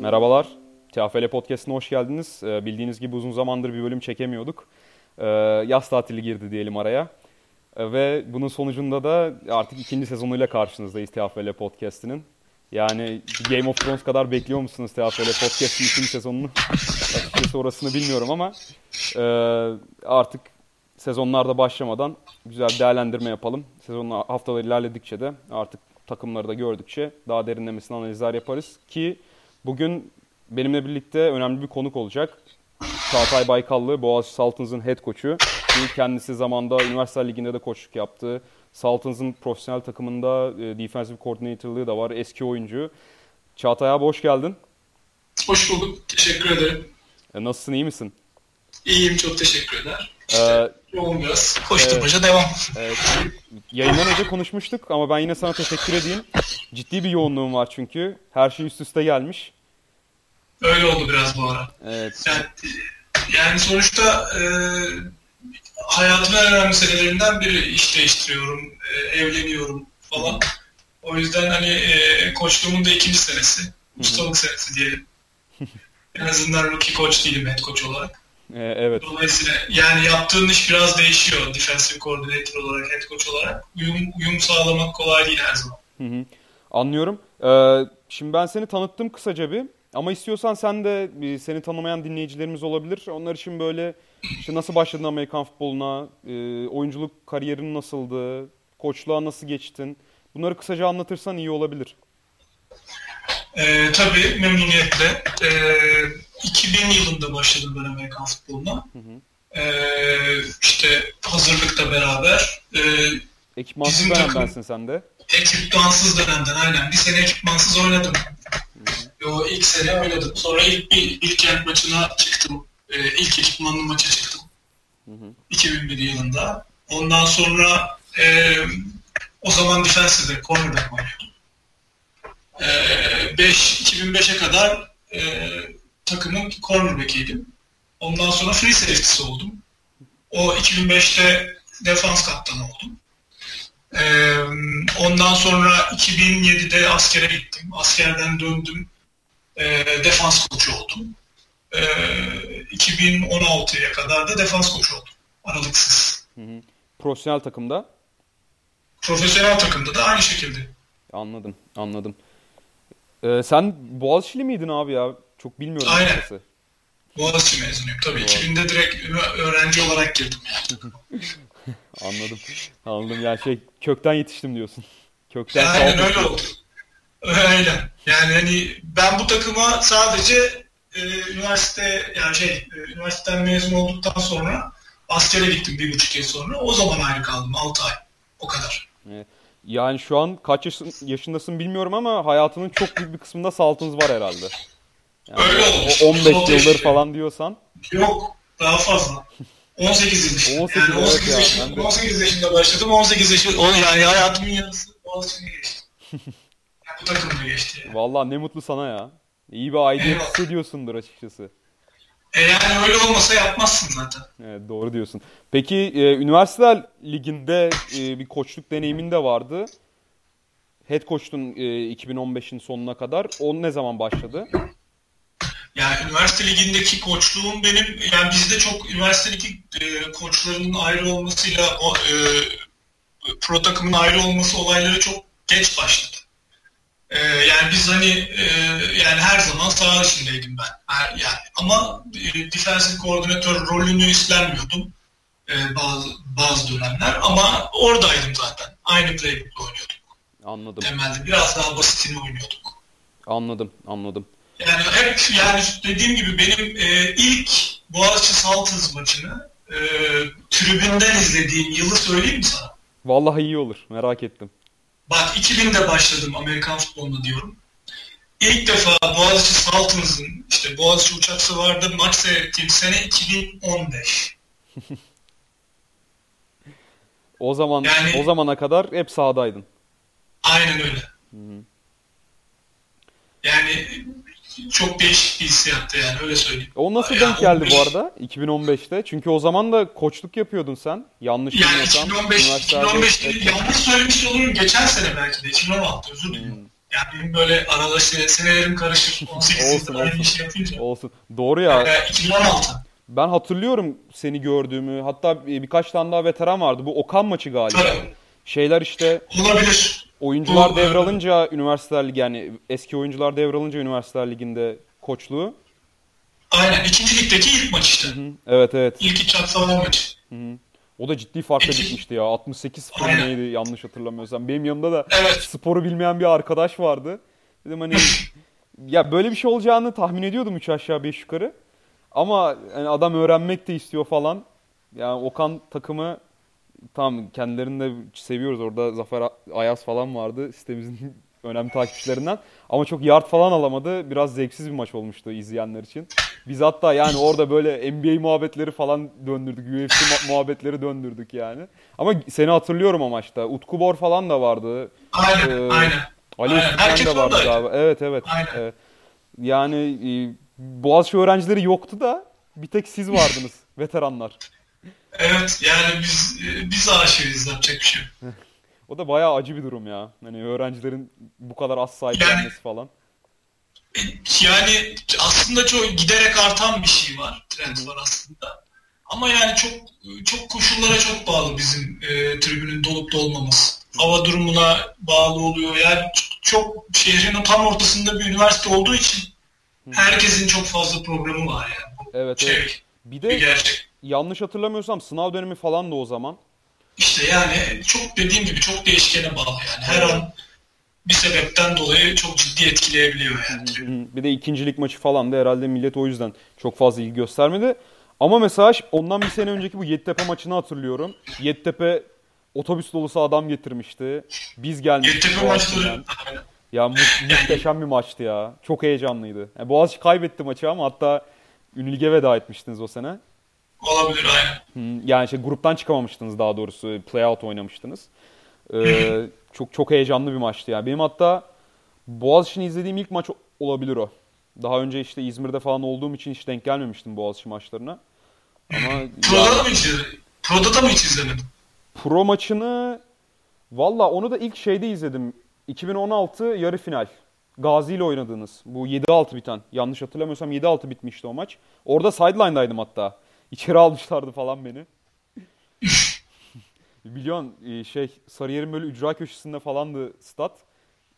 Merhabalar. TFL Podcast'ına hoş geldiniz. Ee, bildiğiniz gibi uzun zamandır bir bölüm çekemiyorduk. Ee, yaz tatili girdi diyelim araya. Ee, ve bunun sonucunda da artık ikinci sezonuyla karşınızdayız TFL Podcast'inin. Yani Game of Thrones kadar bekliyor musunuz TFL Podcast'ın ikinci sezonunu? Açıkçası orasını bilmiyorum ama e, artık sezonlarda başlamadan güzel bir değerlendirme yapalım. Sezonun haftaları ilerledikçe de artık takımları da gördükçe daha derinlemesine analizler yaparız. Ki bugün benimle birlikte önemli bir konuk olacak. Çağatay Baykallı, Boğaziçi Saltins'ın head. Ki kendisi zamanda Üniversite Ligi'nde de koçluk yaptı. Saltins'ın profesyonel takımında e, defensive coordinator'lığı da var. Eski oyuncu. Çağatay abi hoş geldin. Hoş bulduk. Teşekkür ederim. E, nasılsın, iyi misin? İyiyim, çok teşekkür eder. İşte biraz. Koşturmaca evet, devam. Evet. Yayından önce konuşmuştuk ama ben yine sana teşekkür edeyim. Ciddi bir yoğunluğum var çünkü. Her şey üst üste gelmiş. Öyle oldu biraz bu ara. Evet. Yani, yani sonuçta e, hayatımın en önemli senelerinden biri iş değiştiriyorum, e, evleniyorum falan. O yüzden hani e, koçluğumun da ikinci senesi. Ustalık senesi diyelim. en azından rookie koç değilim head coach olarak. Ee, evet. Dolayısıyla yani yaptığın iş biraz değişiyor defensive coordinator olarak, head coach olarak. Uyum, uyum sağlamak kolay değil her zaman. Hı hı. Anlıyorum. Ee, şimdi ben seni tanıttım kısaca bir. Ama istiyorsan sen de seni tanımayan dinleyicilerimiz olabilir. Onlar için böyle işte nasıl başladın Amerikan futboluna, e, oyunculuk kariyerin nasıldı, koçluğa nasıl geçtin? Bunları kısaca anlatırsan iyi olabilir. Ee, tabii memnuniyetle. Ee, 2000 yılında başladım ben Amerikan futboluna. Hı hı. Ee, işte hazırlıkla beraber. E, Ekipmansız dönemdensin sen de. Ekipmansız dönemden aynen. Bir sene ekipmansız oynadım. Hı hı. O ilk sene oynadım. Sonra ilk bir, ilk kent maçına çıktım. Ee, ilk ekipmanlı maça çıktım. Hı hı. 2001 yılında. Ondan sonra e, o zaman defensive'de cornerback oynuyordum. E, 5, 2005'e kadar e, takımın cornerback'iydim. Ondan sonra free safety'si oldum. O 2005'te defans kaptanı oldum. Ee, ondan sonra 2007'de askere gittim. Askerden döndüm. Ee, defans koçu oldum. Ee, 2016'ya kadar da defans koçu oldum. Aralıksız. Hı hı. Profesyonel takımda? Profesyonel takımda da aynı şekilde. Anladım, anladım. Ee, sen Boğaziçi'li miydin abi ya? Çok bilmiyorum. Aynen. Açıkçası. Boğaziçi mezunuyum tabii. Wow. 2000'de direkt öğrenci olarak girdim yani. Anladım. Anladım. Yani şey kökten yetiştim diyorsun. Kökten Aynen öyle oldu. Öyle. Yani hani ben bu takıma sadece e, üniversite yani şey e, üniversiteden mezun olduktan sonra askere gittim bir buçuk yıl sonra. O zaman ayrı kaldım. 6 ay. O kadar. Evet. Yani şu an kaç yaşındasın bilmiyorum ama hayatının çok büyük bir kısmında saltınız var herhalde. Yani Öyle olmuş. 15 yıldır işte. falan diyorsan. Yok daha fazla. 18 yıl. 18, yani 18, evet yaşında, 18 yaşında başladım. 18 yaşında yani hayatımın yarısı Boğaziçi'ne geçti. yani bu takımda geçti. Yani. Valla ne mutlu sana ya. İyi bir aidiyet hissediyorsundur açıkçası. E yani öyle olmasa yapmazsın zaten. Evet doğru diyorsun. Peki e, üniversiteler liginde e, bir koçluk deneyimin de vardı. Head coach'tun e, 2015'in sonuna kadar. O ne zaman başladı? Yani üniversite ligindeki koçluğum benim yani bizde çok üniversitedeki e, koçların ayrı olmasıyla o e, pro takımın ayrı olması olayları çok geç başladı. E, yani biz hani e, yani her zaman saha içindeydim ben. Her, yani ama e, defensive koordinatör rolünü üstlenmiyordum e, bazı bazı dönemler ama oradaydım zaten. Aynı playbook'ta oynuyorduk. Anladım. Temelde biraz daha basitini oynuyorduk. Anladım, anladım. Yani hep yani dediğim gibi benim e, ilk Boğaziçi Saltız maçını e, tribünden izlediğim yılı söyleyeyim mi sana? Vallahi iyi olur. Merak ettim. Bak 2000'de başladım Amerikan futbolunda diyorum. İlk defa Boğaziçi Saltins'ın işte Boğaziçi uçaksı vardı maç seyrettiğim sene 2015. o zaman yani, o zamana kadar hep sahadaydın. Aynen öyle. Hı-hı. Yani çok değişik bir hissiyattı yani öyle söyleyeyim. O nasıl yani denk geldi 15... bu arada 2015'te? Çünkü o zaman da koçluk yapıyordun sen. Yanlış yani 2015, 2015 yanlış söylemiş olurum. Geçen sene belki de 2016 özür dilerim. Hmm. Yani benim böyle arada şey, senelerim karışır. 18 Olsun, olsun. işi yapınca. Olsun. Doğru ya. Ee, 2016. Ben hatırlıyorum seni gördüğümü. Hatta bir- birkaç tane daha veteran vardı. Bu Okan maçı galiba. Tabii. Şeyler işte Olabilir. Oyuncular devralınca üniversiteler ligi yani eski oyuncular devralınca üniversiteler liginde koçluğu. Aynen. İkinci ligdeki ilk maç işte. Hı, Evet evet. İlk iç atsalar maçı. O da ciddi farkla bitmişti ya. 68 0 Aynen. neydi yanlış hatırlamıyorsam. Benim yanımda da Evet. sporu bilmeyen bir arkadaş vardı. Dedim hani ya böyle bir şey olacağını tahmin ediyordum 3 aşağı 5 yukarı. Ama hani adam öğrenmek de istiyor falan. Yani Okan takımı tam kendilerini de seviyoruz. Orada Zafer Ayaz falan vardı sitemizin önemli takipçilerinden. Ama çok yard falan alamadı. Biraz zevksiz bir maç olmuştu izleyenler için. Biz hatta yani orada böyle NBA muhabbetleri falan döndürdük. UFC mu- muhabbetleri döndürdük yani. Ama seni hatırlıyorum o maçta. Utku Bor falan da vardı. Aynen. Ee, aynen. Ali Herkes de vardı galiba. Evet evet. Aynen. evet. Yani e, Boğaziçi öğrencileri yoktu da bir tek siz vardınız veteranlar. Evet. Yani biz e, biz aşığıyız. Yapacak bir şey yok. O da bayağı acı bir durum ya. Hani öğrencilerin bu kadar az sahiplenmesi falan. Yani aslında çok giderek artan bir şey var. Trend var aslında. Ama yani çok çok koşullara çok bağlı bizim e, tribünün dolup dolmaması. Hava durumuna bağlı oluyor. Yani çok, şehrin tam ortasında bir üniversite olduğu için herkesin çok fazla programı var yani. Evet şey evet. Bir bir de gerçek. Yanlış hatırlamıyorsam sınav dönemi falan da o zaman. İşte yani çok dediğim gibi çok değişkene bağlı yani. Her an bir sebepten dolayı çok ciddi etkileyebiliyor yani. Bir de ikincilik maçı falan da herhalde millet o yüzden çok fazla ilgi göstermedi. Ama mesela ondan bir sene önceki bu Yeditepe maçını hatırlıyorum. Yeditepe otobüs dolusu adam getirmişti. Biz gelmiştik Yeditepe maçları. Ya mu- muhteşem bir maçtı ya. Çok heyecanlıydı. Yani Boğaziçi kaybetti maçı ama hatta Ünlüge veda etmiştiniz o sene. Olabilir aynen. Yani şey gruptan çıkamamıştınız daha doğrusu. Playout oynamıştınız. Ee, çok çok heyecanlı bir maçtı ya. Benim hatta Boğaziçi'ni izlediğim ilk maç olabilir o. Daha önce işte İzmir'de falan olduğum için hiç denk gelmemiştim Boğaziçi maçlarına. Ama Pro'da da mı hiç izledin? Pro'da da mı hiç izlemedin? pro maçını valla onu da ilk şeyde izledim. 2016 yarı final. Gazi ile oynadığınız. Bu 7-6 biten. Yanlış hatırlamıyorsam 7-6 bitmişti o maç. Orada sideline'daydım hatta. İçeri almışlardı falan beni. Biliyorsun e, şey Sarıyer'in böyle ücra köşesinde falandı stat.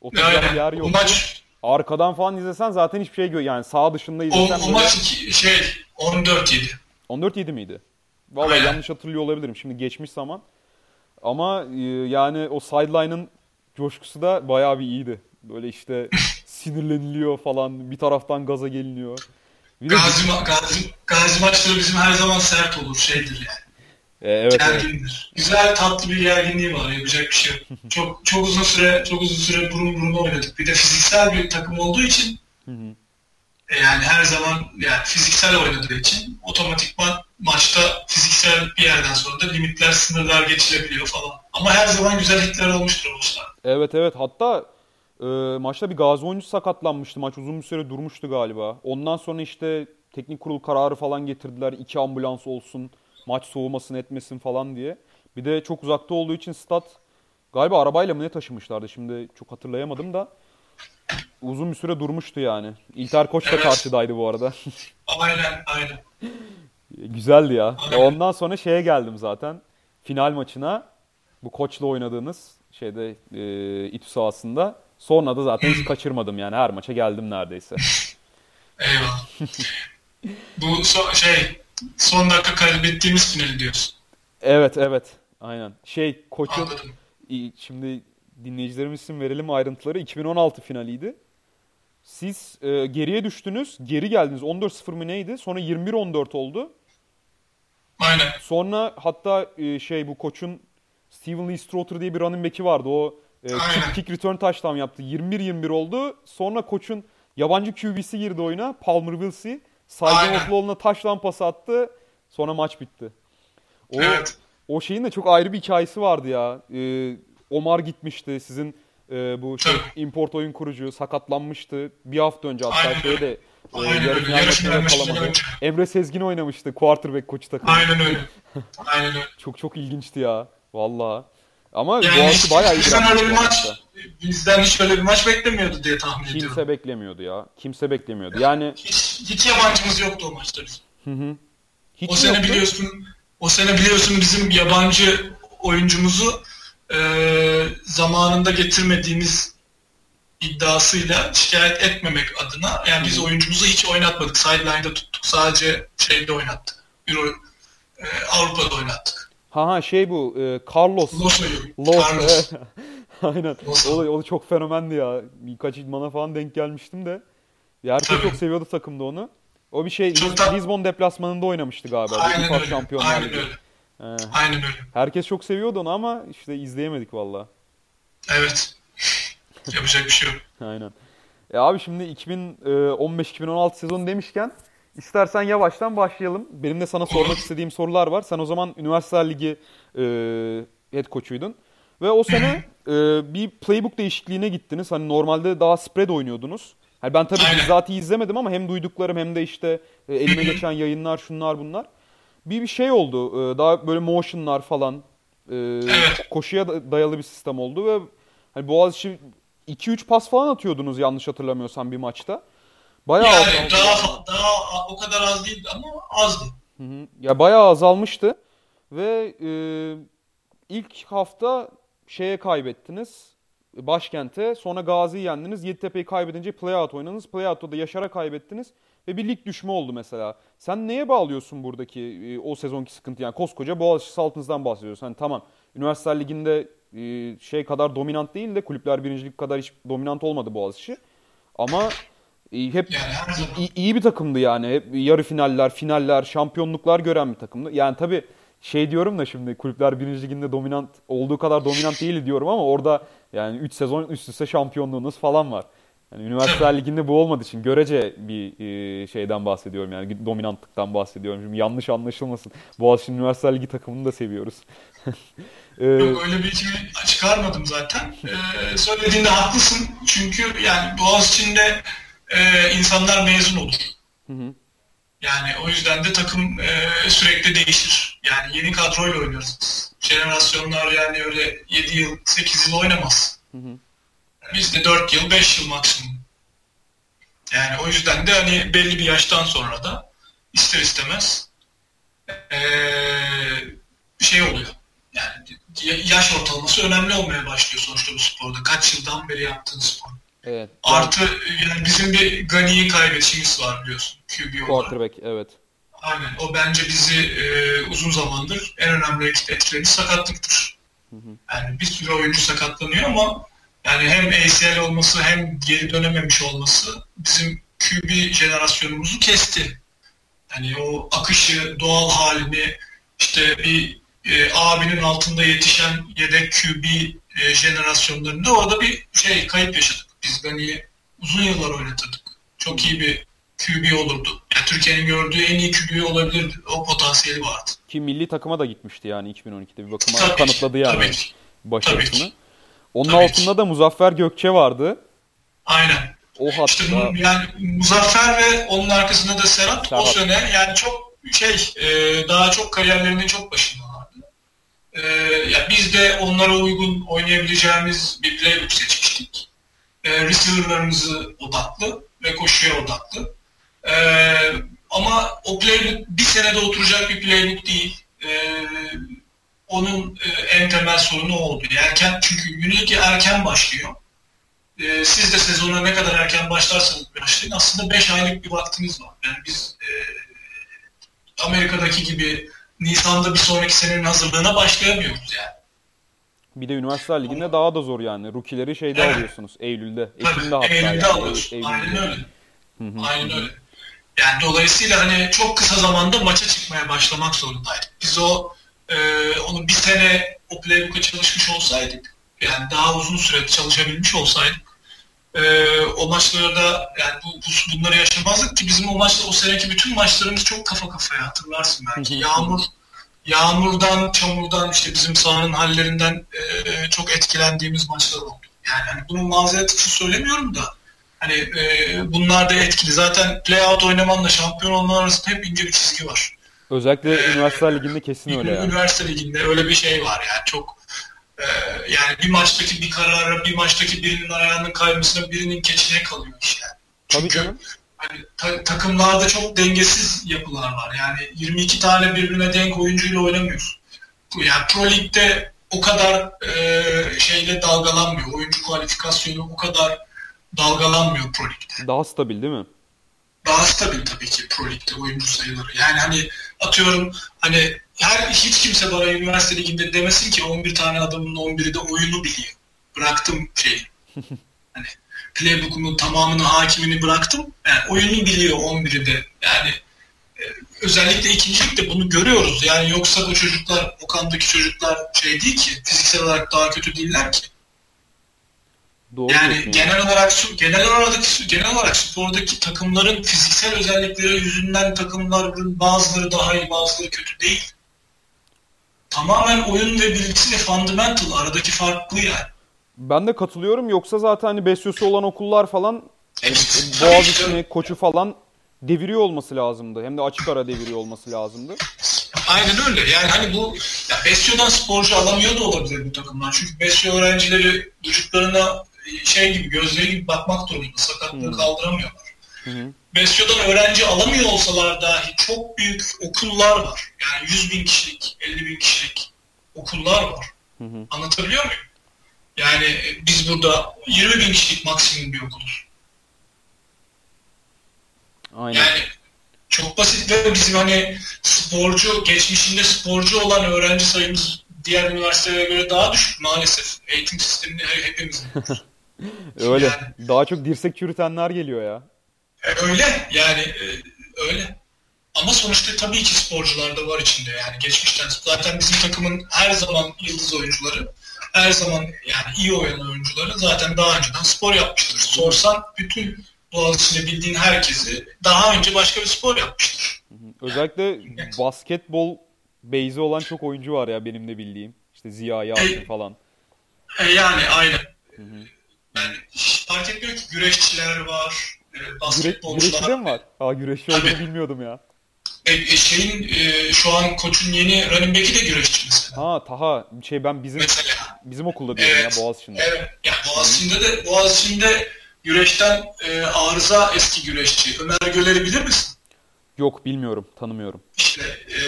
Oturacak yer O yoktu. maç, Arkadan falan izlesen zaten hiçbir şey gör. Yani sağ dışında o, izlesen o böyle maç iki- şey 14-7. 14-7 miydi? Vallahi Aynen. yanlış hatırlıyor olabilirim. Şimdi geçmiş zaman. Ama e, yani o sideline'ın coşkusu da bayağı bir iyiydi. Böyle işte sinirleniliyor falan. Bir taraftan gaza geliniyor. Bir de Gazi, ma- Gazi, Gazi maçları bizim her zaman sert olur, şeydir yani. E, evet, evet. Gergindir. Güzel tatlı bir gerginliği var, yapacak bir şey yok. Çok çok uzun süre çok uzun süre burun buruna oynadık. Bir de fiziksel bir takım olduğu için Hı hı. e, yani her zaman yani fiziksel oynadığı için otomatikman maçta fiziksel bir yerden sonra da limitler, sınırlar geçilebiliyor falan. Ama her zaman güzel hitler olmuştur maçlar. Evet evet hatta e, maçta bir gazi oyuncusu sakatlanmıştı. Maç uzun bir süre durmuştu galiba. Ondan sonra işte teknik kurul kararı falan getirdiler. İki ambulans olsun. Maç soğumasın etmesin falan diye. Bir de çok uzakta olduğu için stat galiba arabayla mı ne taşımışlardı şimdi çok hatırlayamadım da. Uzun bir süre durmuştu yani. İlter Koç da Evet. karşıdaydı bu arada. Aynen, aynen. Güzeldi ya. Aynen. Ondan sonra şeye geldim zaten. Final maçına. Bu koçla oynadığınız şeyde e, İTÜ sahasında. Sonra da zaten hiç kaçırmadım yani. Her maça geldim neredeyse. Eyvallah. Bu so- şey son dakika kaybettiğimiz finali diyorsun. Evet evet. Aynen. Şey koçun Anladım. Şimdi dinleyicilerimiz için verelim ayrıntıları. 2016 finaliydi. Siz e, geriye düştünüz. Geri geldiniz. 14-0 mı neydi? Sonra 21-14 oldu. Aynen. Sonra hatta e, şey bu koçun Steven Lee Strother diye bir running back'i vardı. O e, kick, kick return touchdown yaptı. 21-21 oldu. Sonra koçun yabancı QB'si girdi oyuna. Palmer Willsey. Saygın. Oklahoma'na touchdown pası attı. Sonra maç bitti. O, Evet. o şeyin de çok ayrı bir hikayesi vardı ya. Ee, Omar gitmişti. Sizin e, bu şey, import oyun kurucu sakatlanmıştı. Bir hafta önce hatta Aynen şeye de e, Aynen yarı final kalamadı. Emre Sezgin oynamıştı. Quarterback koçu takımı. Aynen öyle. Aynen öyle. Çok çok ilginçti ya. Valla. Ama Yani Boğaziçi bayağı iyi bizden öyle bir bu maç bizden hiç öyle bir maç beklemiyordu diye tahmin Kimse ediyorum. Kimse beklemiyordu ya. Kimse beklemiyordu. Yani hiç, hiç yabancımız yoktu o maçta bizim. Hı hı. Hiç o sene yoktu? biliyorsun o sene biliyorsun bizim yabancı oyuncumuzu e, zamanında getirmediğimiz iddiasıyla şikayet etmemek adına yani biz oyuncumuzu hiç oynatmadık. Sideline'da tuttuk. Sadece şeyde oynattık. Euro e, Avrupa'da oynattık. Ha ha şey bu e, Carlos. Los, Carlos. Aynen. O, da, o da çok fenomendi ya. Birkaç idmana falan denk gelmiştim de. Ya herkes Tabii. çok seviyordu takımda onu. O bir şey çok da... Lisbon deplasmanında oynamıştı galiba. Aynen öyle. Şampiyonlar Aynen öyle. Ee, Aynen öyle. Herkes çok seviyordu onu ama işte izleyemedik valla. Evet. Yapacak bir şey yok. Aynen. E abi şimdi 2015-2016 sezonu demişken istersen yavaştan başlayalım. Benim de sana sormak istediğim sorular var. Sen o zaman Üniversiteler Ligi e, head coach'uydun. Ve o sene e, bir playbook değişikliğine gittiniz. Hani normalde daha spread oynuyordunuz. Hani ben tabii bizzati izlemedim ama hem duyduklarım hem de işte e, elime geçen yayınlar şunlar bunlar. Bir bir şey oldu. E, daha böyle motionlar falan. E, evet. Koşuya dayalı bir sistem oldu ve hani Boğaziçi 2-3 pas falan atıyordunuz yanlış hatırlamıyorsam bir maçta. Bayağı yani daha, daha o kadar az değil ama azdı. Hı hı. Ya bayağı azalmıştı ve e, ilk hafta şeye kaybettiniz. Başkente. Sonra Gazi'yi yendiniz. Yeditepe'yi kaybedince playout oynadınız. Playout'ta da Yaşar'a kaybettiniz. Ve bir lig düşme oldu mesela. Sen neye bağlıyorsun buradaki e, o sezonki sıkıntı? Yani koskoca Boğaziçi Saltınız'dan bahsediyoruz. Hani tamam Üniversiteler Ligi'nde e, şey kadar dominant değil de kulüpler birincilik kadar hiç dominant olmadı Boğaziçi. Ama hep iyi, iyi bir takımdı yani. Hep yarı finaller, finaller, şampiyonluklar gören bir takımdı. Yani tabii şey diyorum da şimdi kulüpler birinci liginde dominant olduğu kadar dominant değil diyorum ama orada yani 3 sezon üst üste şampiyonluğunuz falan var. Yani üniversiteler liginde bu olmadığı için görece bir e, şeyden bahsediyorum yani dominantlıktan bahsediyorum. Şimdi yanlış anlaşılmasın. Boğaziçi Üniversiteler Ligi takımını da seviyoruz. ee, Yok öyle bir cümle çıkarmadım zaten. Ee, söylediğinde haklısın. Çünkü yani Boğaziçi'nde e, insanlar mezun olur. Hı hı. Yani o yüzden de takım e, sürekli değişir. Yani yeni kadroyla oynuyoruz. Jenerasyonlar yani öyle 7 yıl, 8 yıl oynamaz. Hı hı. Bizde 4 yıl, 5 yıl maksimum. Yani o yüzden de hani belli bir yaştan sonra da ister istemez ee, şey oluyor. Yani yaş ortalaması önemli olmaya başlıyor sonuçta bu sporda. Kaç yıldan beri yaptığın spor. Evet. Artı yani bizim bir Gani'yi kaybetişimiz var biliyorsun. QB olarak. Quarterback evet. Aynen. O bence bizi e, uzun zamandır en önemli etkileyen sakatlıktır. Hı hı. Yani bir sürü oyuncu sakatlanıyor ama yani hem ACL olması hem geri dönememiş olması bizim QB jenerasyonumuzu kesti. Yani o akışı, doğal halini işte bir e, abinin altında yetişen yedek QB e, jenerasyonlarında orada bir şey kayıp yaşadık. Biz Gani'yi uzun yıllar oynatırdık. Çok iyi bir QB olurdu. Yani Türkiye'nin gördüğü en iyi QB olabilirdi. O potansiyeli vardı. Ki milli takıma da gitmişti yani 2012'de bir bakıma tabii kanıtladı yani tabii ki. başarısını. Tabii ki. Onun tabii altında ki. da Muzaffer Gökçe vardı. Aynen. O hatta... İşte bu, yani Muzaffer ve onun arkasında da Serhat, Serhat. o sene yani çok şey e, daha çok kariyerlerinin çok başındalardı. E, yani biz de onlara uygun oynayabileceğimiz bir playbook seçmiştik. E, receiver'larımızı odaklı ve koşuya odaklı. Ee, ama o playbook bir senede oturacak bir playbook değil. Ee, onun e, en temel sorunu oldu. Erken, çünkü Unique erken başlıyor. Ee, siz de sezona ne kadar erken başlarsanız başlayın. Aslında 5 aylık bir vaktiniz var. Yani biz e, Amerika'daki gibi Nisan'da bir sonraki senenin hazırlığına başlayamıyoruz yani. Bir de üniversite liginde daha da zor yani. Rukileri şeyde evet. alıyorsunuz. Eylül'de. Ekim'de hatta. Eylül'de yani. alıyoruz. Eylül'de. Aynen öyle. Hı-hı. Aynen öyle. Yani dolayısıyla hani çok kısa zamanda maça çıkmaya başlamak zorundaydık. Biz o e, onu bir sene o playbook'a çalışmış olsaydık, yani daha uzun süre çalışabilmiş olsaydık, e, o maçlarda yani bu, bu, bunları yaşamazdık ki bizim o maçta o seneki bütün maçlarımız çok kafa kafaya hatırlarsın belki. Yağmur yağmurdan, çamurdan işte bizim sahanın hallerinden e, çok etkilendiğimiz maçlar oldu. Yani hani bunun mazeret için söylemiyorum da Hani e, bunlar da etkili. Zaten playout oynamanla şampiyon olman arasında hep ince bir çizgi var. Özellikle ee, üniversite liginde kesin öyle yani. Üniversite liginde öyle bir şey var yani çok e, yani bir maçtaki bir karara, bir maçtaki birinin ayağının kaymasına birinin keçine kalıyor işte. Tabii canım. Hani ta- takımlarda çok dengesiz yapılar var. Yani 22 tane birbirine denk oyuncuyla oynamıyorsun. Yani Pro Lig'de o kadar e, şeyle dalgalanmıyor. Oyuncu kualifikasyonu o kadar dalgalanmıyor Pro Lig'de. Daha stabil değil mi? Daha stabil tabii ki Pro Lig'de oyuncu sayıları. Yani hani atıyorum hani her hiç kimse bana üniversite liginde demesin ki 11 tane adamın 11'i de oyunu biliyor. Bıraktım şeyi. hani playbook'umun tamamını hakimini bıraktım. Yani oyunu biliyor 11'i de. Yani e, özellikle ikincilikte bunu görüyoruz. Yani yoksa bu çocuklar, Okan'daki çocuklar şey değil ki, fiziksel olarak daha kötü değiller ki. Doğru Yani diyorsun genel olarak genel olarak genel olarak spordaki takımların fiziksel özellikleri yüzünden takımların bazıları daha iyi, bazıları kötü değil. Tamamen oyun ve bilgisi ve fundamental aradaki fark bu yani. Ben de katılıyorum. Yoksa zaten hani besyosu olan okullar falan ki Boğaziçi'ni, koçu falan deviriyor olması lazımdı. Hem de açık ara deviriyor olması lazımdı. Aynen öyle. Yani hani bu ya Besyo'dan sporcu alamıyor da olabilir bu takımlar. Çünkü Besyo öğrencileri vücutlarına şey gibi gözleri gibi bakmak durumunda. Sakatlığı Hmm. kaldıramıyorlar. Hı. Besyo'dan öğrenci alamıyor olsalar dahi çok büyük okullar var. Yani 100 bin kişilik, 50 bin kişilik okullar var. Hı hı. Anlatabiliyor muyum? Yani e, biz burada 20 bin kişilik maksimum bir okuluz. Aynen. Yani çok basit ve bizim hani sporcu, geçmişinde sporcu olan öğrenci sayımız diğer üniversitelere göre daha düşük maalesef. Eğitim sistemini he- hepimizin. Öyle. yani- Daha çok dirsek çürütenler geliyor ya. E, öyle yani e, öyle. Ama sonuçta tabii ki sporcular da var içinde yani geçmişten. Zaten bizim takımın her zaman yıldız oyuncuları, her zaman yani iyi oynayan oyuncuları zaten daha önceden spor yapmıştır. Sorsan bütün Boğaziçi'nde bildiğin herkesi daha önce başka bir spor yapmıştır. Özellikle basketbol base'i olan çok oyuncu var ya benim de bildiğim. İşte Ziya Yasin falan. E, yani aynen. Yani hiç fark etmiyor ki güreşçiler var, e, Güre basketbolcular. güreşçi de mi var? Aa güreşçi olduğunu bilmiyordum ya. E, e, şeyin e, şu an koçun yeni running back'i de güreşçi mesela. Ha Taha şey ben bizim Mesela. Bizim okulda diyorum Evet. ya Boğaziçi'nde. Evet. Ya Boğaziçi'nde de Boğaziçi'nde güreşten e, arıza eski güreşçi. Ömer Göler'i bilir misin? Yok bilmiyorum, tanımıyorum. İşte e,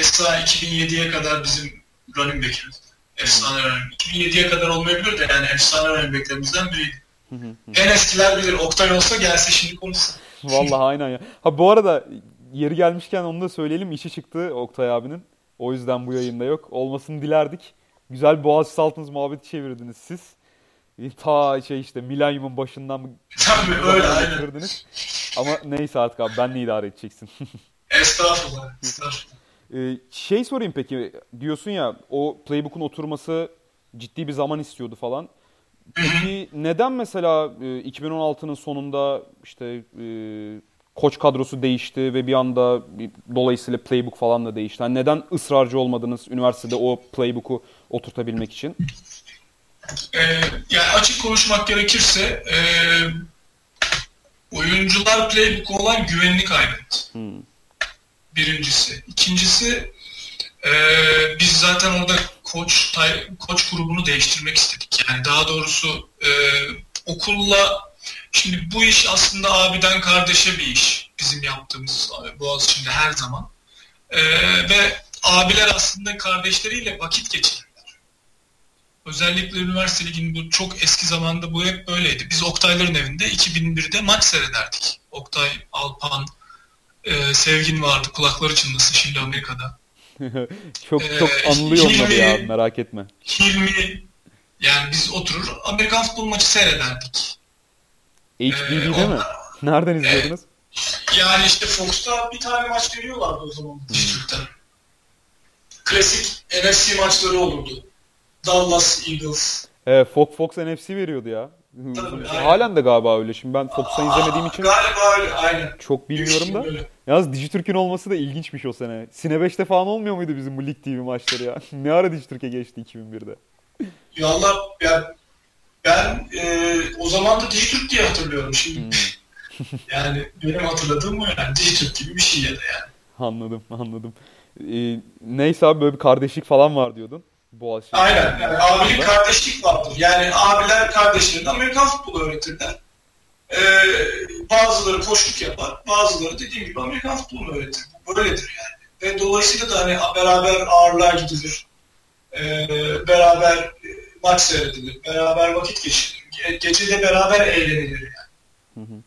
Esra 2007'ye kadar bizim running back'imiz. Efsane running back. 2007'ye kadar olmayabilir de yani efsane running back'lerimizden biriydi. Hı hı hı. En eskiler bilir. Oktay olsa gelse şimdi konuşsun. Vallahi aynen ya. Ha bu arada yeri gelmişken onu da söyleyelim. İşi çıktı Oktay abinin. O yüzden bu yayında yok. Olmasını dilerdik. Güzel Boğaziçi Saltınız muhabbeti çevirdiniz siz. E, Ta şey işte milenyumun başından mı Tabii öyle aynen. Ama neyse artık abi benle idare edeceksin. Estağfurullah. Estağfurullah. Ee, şey sorayım peki diyorsun ya o playbook'un oturması ciddi bir zaman istiyordu falan. Peki neden mesela e, 2016'nın sonunda işte e, koç kadrosu değişti ve bir anda bir- dolayısıyla playbook falan da değişti. Hani neden ısrarcı olmadınız üniversitede o playbook'u oturtabilmek için? Ee, yani açık konuşmak gerekirse e, oyuncular playbook'a olan güvenini kaybetti. Hmm. Birincisi. İkincisi e, biz zaten orada koç koç grubunu değiştirmek istedik. Yani daha doğrusu e, okulla şimdi bu iş aslında abiden kardeşe bir iş. Bizim yaptığımız e, Boğaziçi'nde her zaman. E, ve abiler aslında kardeşleriyle vakit geçirirler. Özellikle üniversite liginin bu çok eski zamanda bu hep böyleydi. Biz Oktayların evinde 2001'de maç seyrederdik. Oktay, Alpan, e, Sevgin vardı. Kulakları çınlasın şimdi Amerika'da. çok Ee, çok anılıyor onları ya Hilmi- merak etme. Hilmi yani biz oturur Amerikan futbol maçı seyrederdik. HBD'de mi? Nereden izliyordunuz? Yani işte Fox'ta bir tane maç veriyorlardı o zaman Dijitürk'ten. Klasik NFC maçları olurdu. Dallas Eagles. Ee, Fox Fox NFC veriyordu ya. Tabii, aynen. Halen de galiba öyle. Şimdi ben Fox'tan izlemediğim için Galiba öyle aynen. çok bilmiyorum da. Öyle. Yalnız Dijitürk'ün olması da ilginçmiş o sene. Sine 5'te falan olmuyor muydu bizim bu Lig TV maçları ya? ne ara Dijitürk'e geçti 2001'de? Ya Allah ya ben e, o zaman da Dijitürk diye hatırlıyorum şimdi. Hmm. yani benim hatırladığım o yani Dijitürk gibi bir şey ya da yani. Anladım, anladım. Ee, neyse abi böyle bir kardeşlik falan var diyordun. Boğaziçi. Aynen. Yani abilik kardeşlik vardır. Yani abiler kardeşlerine Amerikan futbolu öğretirler. Ee, bazıları koşluk yapar, bazıları dediğim gibi Amerikan futbolunu öğretir. Bu böyledir yani. Ve dolayısıyla da hani beraber ağırlığa gidilir. Ee, beraber e, maç seyredilir. Beraber vakit geçirilir. Ge- Gece de beraber eğlenilir yani. Hı hı.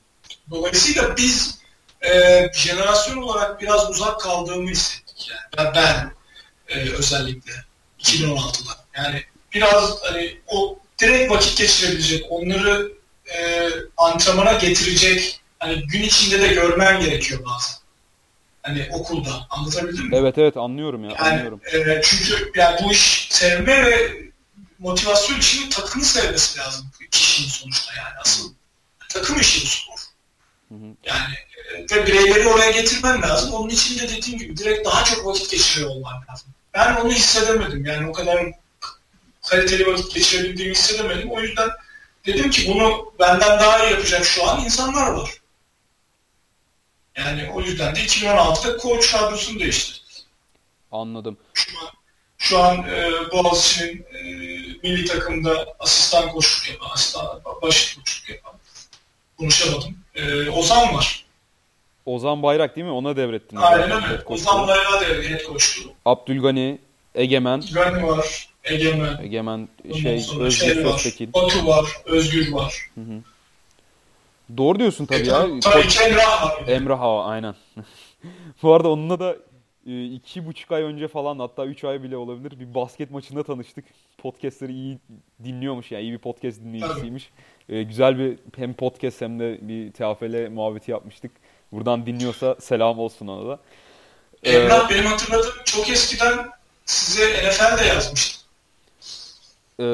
Dolayısıyla biz e, jenerasyon olarak biraz uzak kaldığımı hissettik yani. Ben, ben e, özellikle 2016'da. Yani biraz hani o direkt vakit geçirebilecek, onları e, antrenmana getirecek, hani gün içinde de görmen gerekiyor bazen. Hani okulda. Anlatabildim mi? Evet evet anlıyorum ya Yani anlıyorum. e, çünkü yani bu iş sevme ve motivasyon için takımı sevmesi lazım kişinin sonuçta yani asıl takım işi bu spor. Yani e, ve bireyleri oraya getirmen lazım. Onun için de dediğim gibi direkt daha çok vakit geçiriyor olman lazım. Ben onu hissedemedim. Yani o kadar kaliteli vakit geçirebildiğimi hissedemedim. O yüzden dedim ki bunu benden daha iyi yapacak şu an insanlar var. Yani o yüzden de 2016'da koç kadrosunu değiştirdik. Anladım. Şu an, şu an e, Boğaziçi'nin e, milli takımda asistan koçluk yapan, asistan baş koçluk yapan konuşamadım. E, Ozan var. Ozan Bayrak değil mi? Ona devrettin. Aynen öyle. Ozan Bayrağı devre head coachluğu. Abdülgani, Egemen, Gani var, Egemen. Egemen şey Özgür şey var, Söztekin. Batu var, Özgür var. Doğru diyorsun tabii E, ya. tabii, ki Emrah var. Emre Hava aynen. Bu arada onunla da iki buçuk ay önce falan hatta üç ay bile olabilir bir basket maçında tanıştık. Podcastleri iyi dinliyormuş yani iyi bir podcast dinleyicisiymiş. E, güzel bir hem podcast hem de bir TFL muhabbeti yapmıştık. Buradan dinliyorsa selam olsun ona da. E, Emrah benim hatırladığım çok eskiden size NFL'de yazmıştı. e,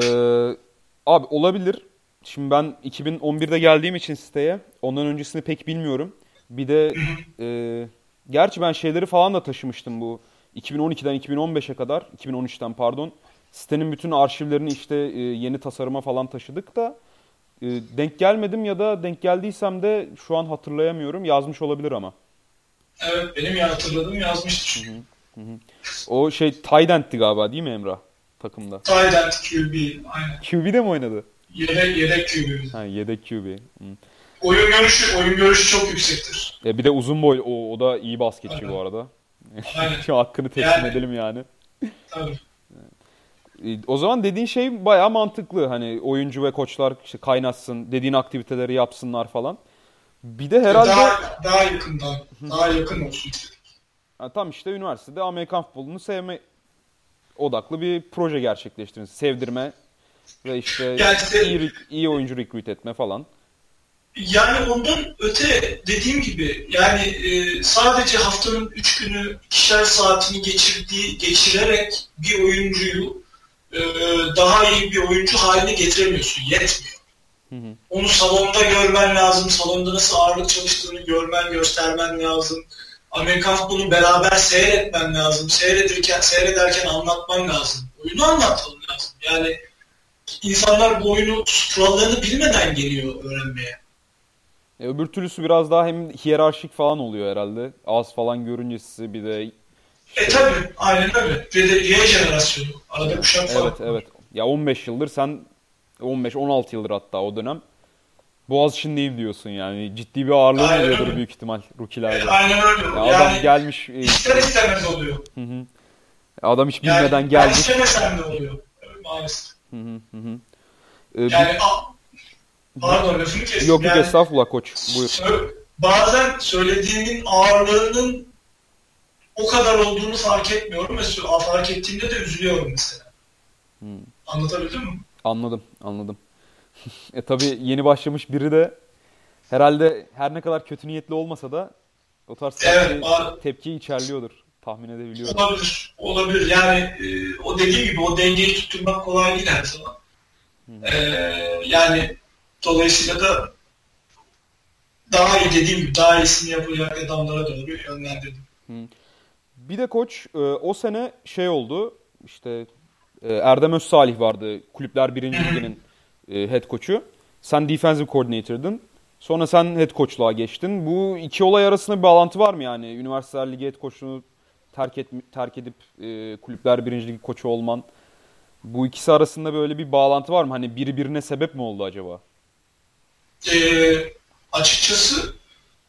abi olabilir. Şimdi ben 2011'de geldiğim için siteye ondan öncesini pek bilmiyorum. Bir de e, gerçi ben şeyleri falan da taşımıştım bu 2012'den 2015'e kadar 2013'ten pardon sitenin bütün arşivlerini işte e, yeni tasarıma falan taşıdık da e, denk gelmedim ya da denk geldiysem de şu an hatırlayamıyorum yazmış olabilir ama. Evet benim ya hatırladığım yazmıştı çünkü. O şey Tydent'ti galiba değil mi Emrah takımda? Tydent QB aynen. QB'de mi oynadı? Yedek, yedek QB. Ha yedek QB. Hı. Oyun görüşü, oyun görüşü çok yüksektir. E, bir de uzun boy o, o da iyi basketçi bu arada. Aynen. Hakkını teslim Yani- edelim yani. Tabii. E, O zaman dediğin şey bayağı mantıklı. Hani oyuncu ve koçlar işte kaynatsın, dediğin aktiviteleri yapsınlar falan. Bir de herhalde Daha, daha yakından, daha yakın olsun. Ha, tam işte üniversitede Amerikan futbolunu sevme odaklı bir proje gerçekleştirin. Sevdirme ve işte Yani iyi, iyi oyuncu recruit etme falan. Yani ondan öte dediğim gibi yani e, sadece haftanın üç günü ikişer saatini geçirdiği geçirerek bir oyuncuyu e, daha iyi bir oyuncu haline getiremiyorsun. Yetmiyor. Hı hı. Onu salonda görmen lazım. Salonda nasıl ağırlık çalıştığını görmen, göstermen lazım. Amerikan futbolunu beraber seyretmen lazım. Seyredirken, seyrederken anlatman lazım. Oyunu anlatman lazım. Yani insanlar bu oyunu kurallarını bilmeden geliyor öğrenmeye. E, öbür türlüsü biraz daha hem hiyerarşik falan oluyor herhalde. Az falan görünce sizi bir de E tabi aynen öyle. Ve de Y jenerasyonu. Arada kuşak Evet farkı var. evet. Ya 15 yıldır sen 15-16 yıldır hatta o dönem Boğaziçi'ndeyim diyorsun yani. Ciddi bir ağırlığı oluyordur büyük ihtimal E, rookielerde. aynen öyle. Ya yani adam gelmiş e, ister istemez oluyor. hı hı. Adam hiç Yani bilmeden ben gelmiş. istemesem de oluyor. Evet, Maalesef. Hı hı hı. E, bir- Yani a- pardon lafını kestim. Yok yok yani, estağfurullah koç. Buyur. sö- bazen söylediğimin ağırlığının o kadar olduğunu fark etmiyorum ve sö- fark ettiğimde de üzülüyorum mesela. Hmm. Anlatabildim mi? Anladım, anladım. e tabii yeni başlamış biri de herhalde her ne kadar kötü niyetli olmasa da o tarz Evet, tepki, içerliyordur. Tahmin edebiliyorum. Olabilir. Olabilir. Yani e, o dediğim gibi o dengeyi tutturmak kolay değil her zaman. E, yani dolayısıyla da daha iyi dediğim gibi daha iyisini yapacak adamlara doğru yönlendirdim. Bir de koç e, o sene şey oldu işte e, Erdem Özsalih vardı kulüpler birinci liginin e, head koçu. Sen defensive coordinator'dın. Sonra sen head coachluğa geçtin. Bu iki olay arasında bir bağlantı var mı yani? Üniversiteler Ligi head coachluğunu terk, et, terk edip e, kulüpler birinci lig koçu olman Bu ikisi arasında böyle bir bağlantı var mı? Hani biri birine sebep mi oldu acaba? Ee, açıkçası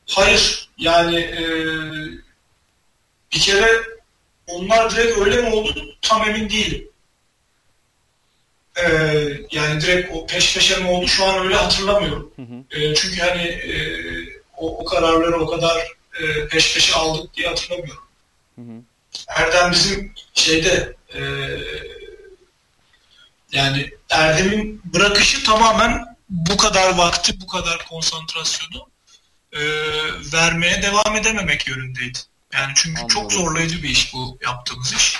hayır. Yani e, bir kere onlar direkt öyle mi oldu tam emin değilim. Ee, yani direkt o peş peşe mi oldu şu an öyle hatırlamıyorum. Hı hı. E, çünkü hani e, o, o kararları o kadar e, peş peşe aldık diye hatırlamıyorum. Hı hı. Erdem bizim şeyde e, yani Erdem'in bırakışı tamamen bu kadar vakti, bu kadar konsantrasyonu e, vermeye devam edememek yönündeydi. Yani çünkü Anladım. çok zorlayıcı bir iş bu yaptığımız iş.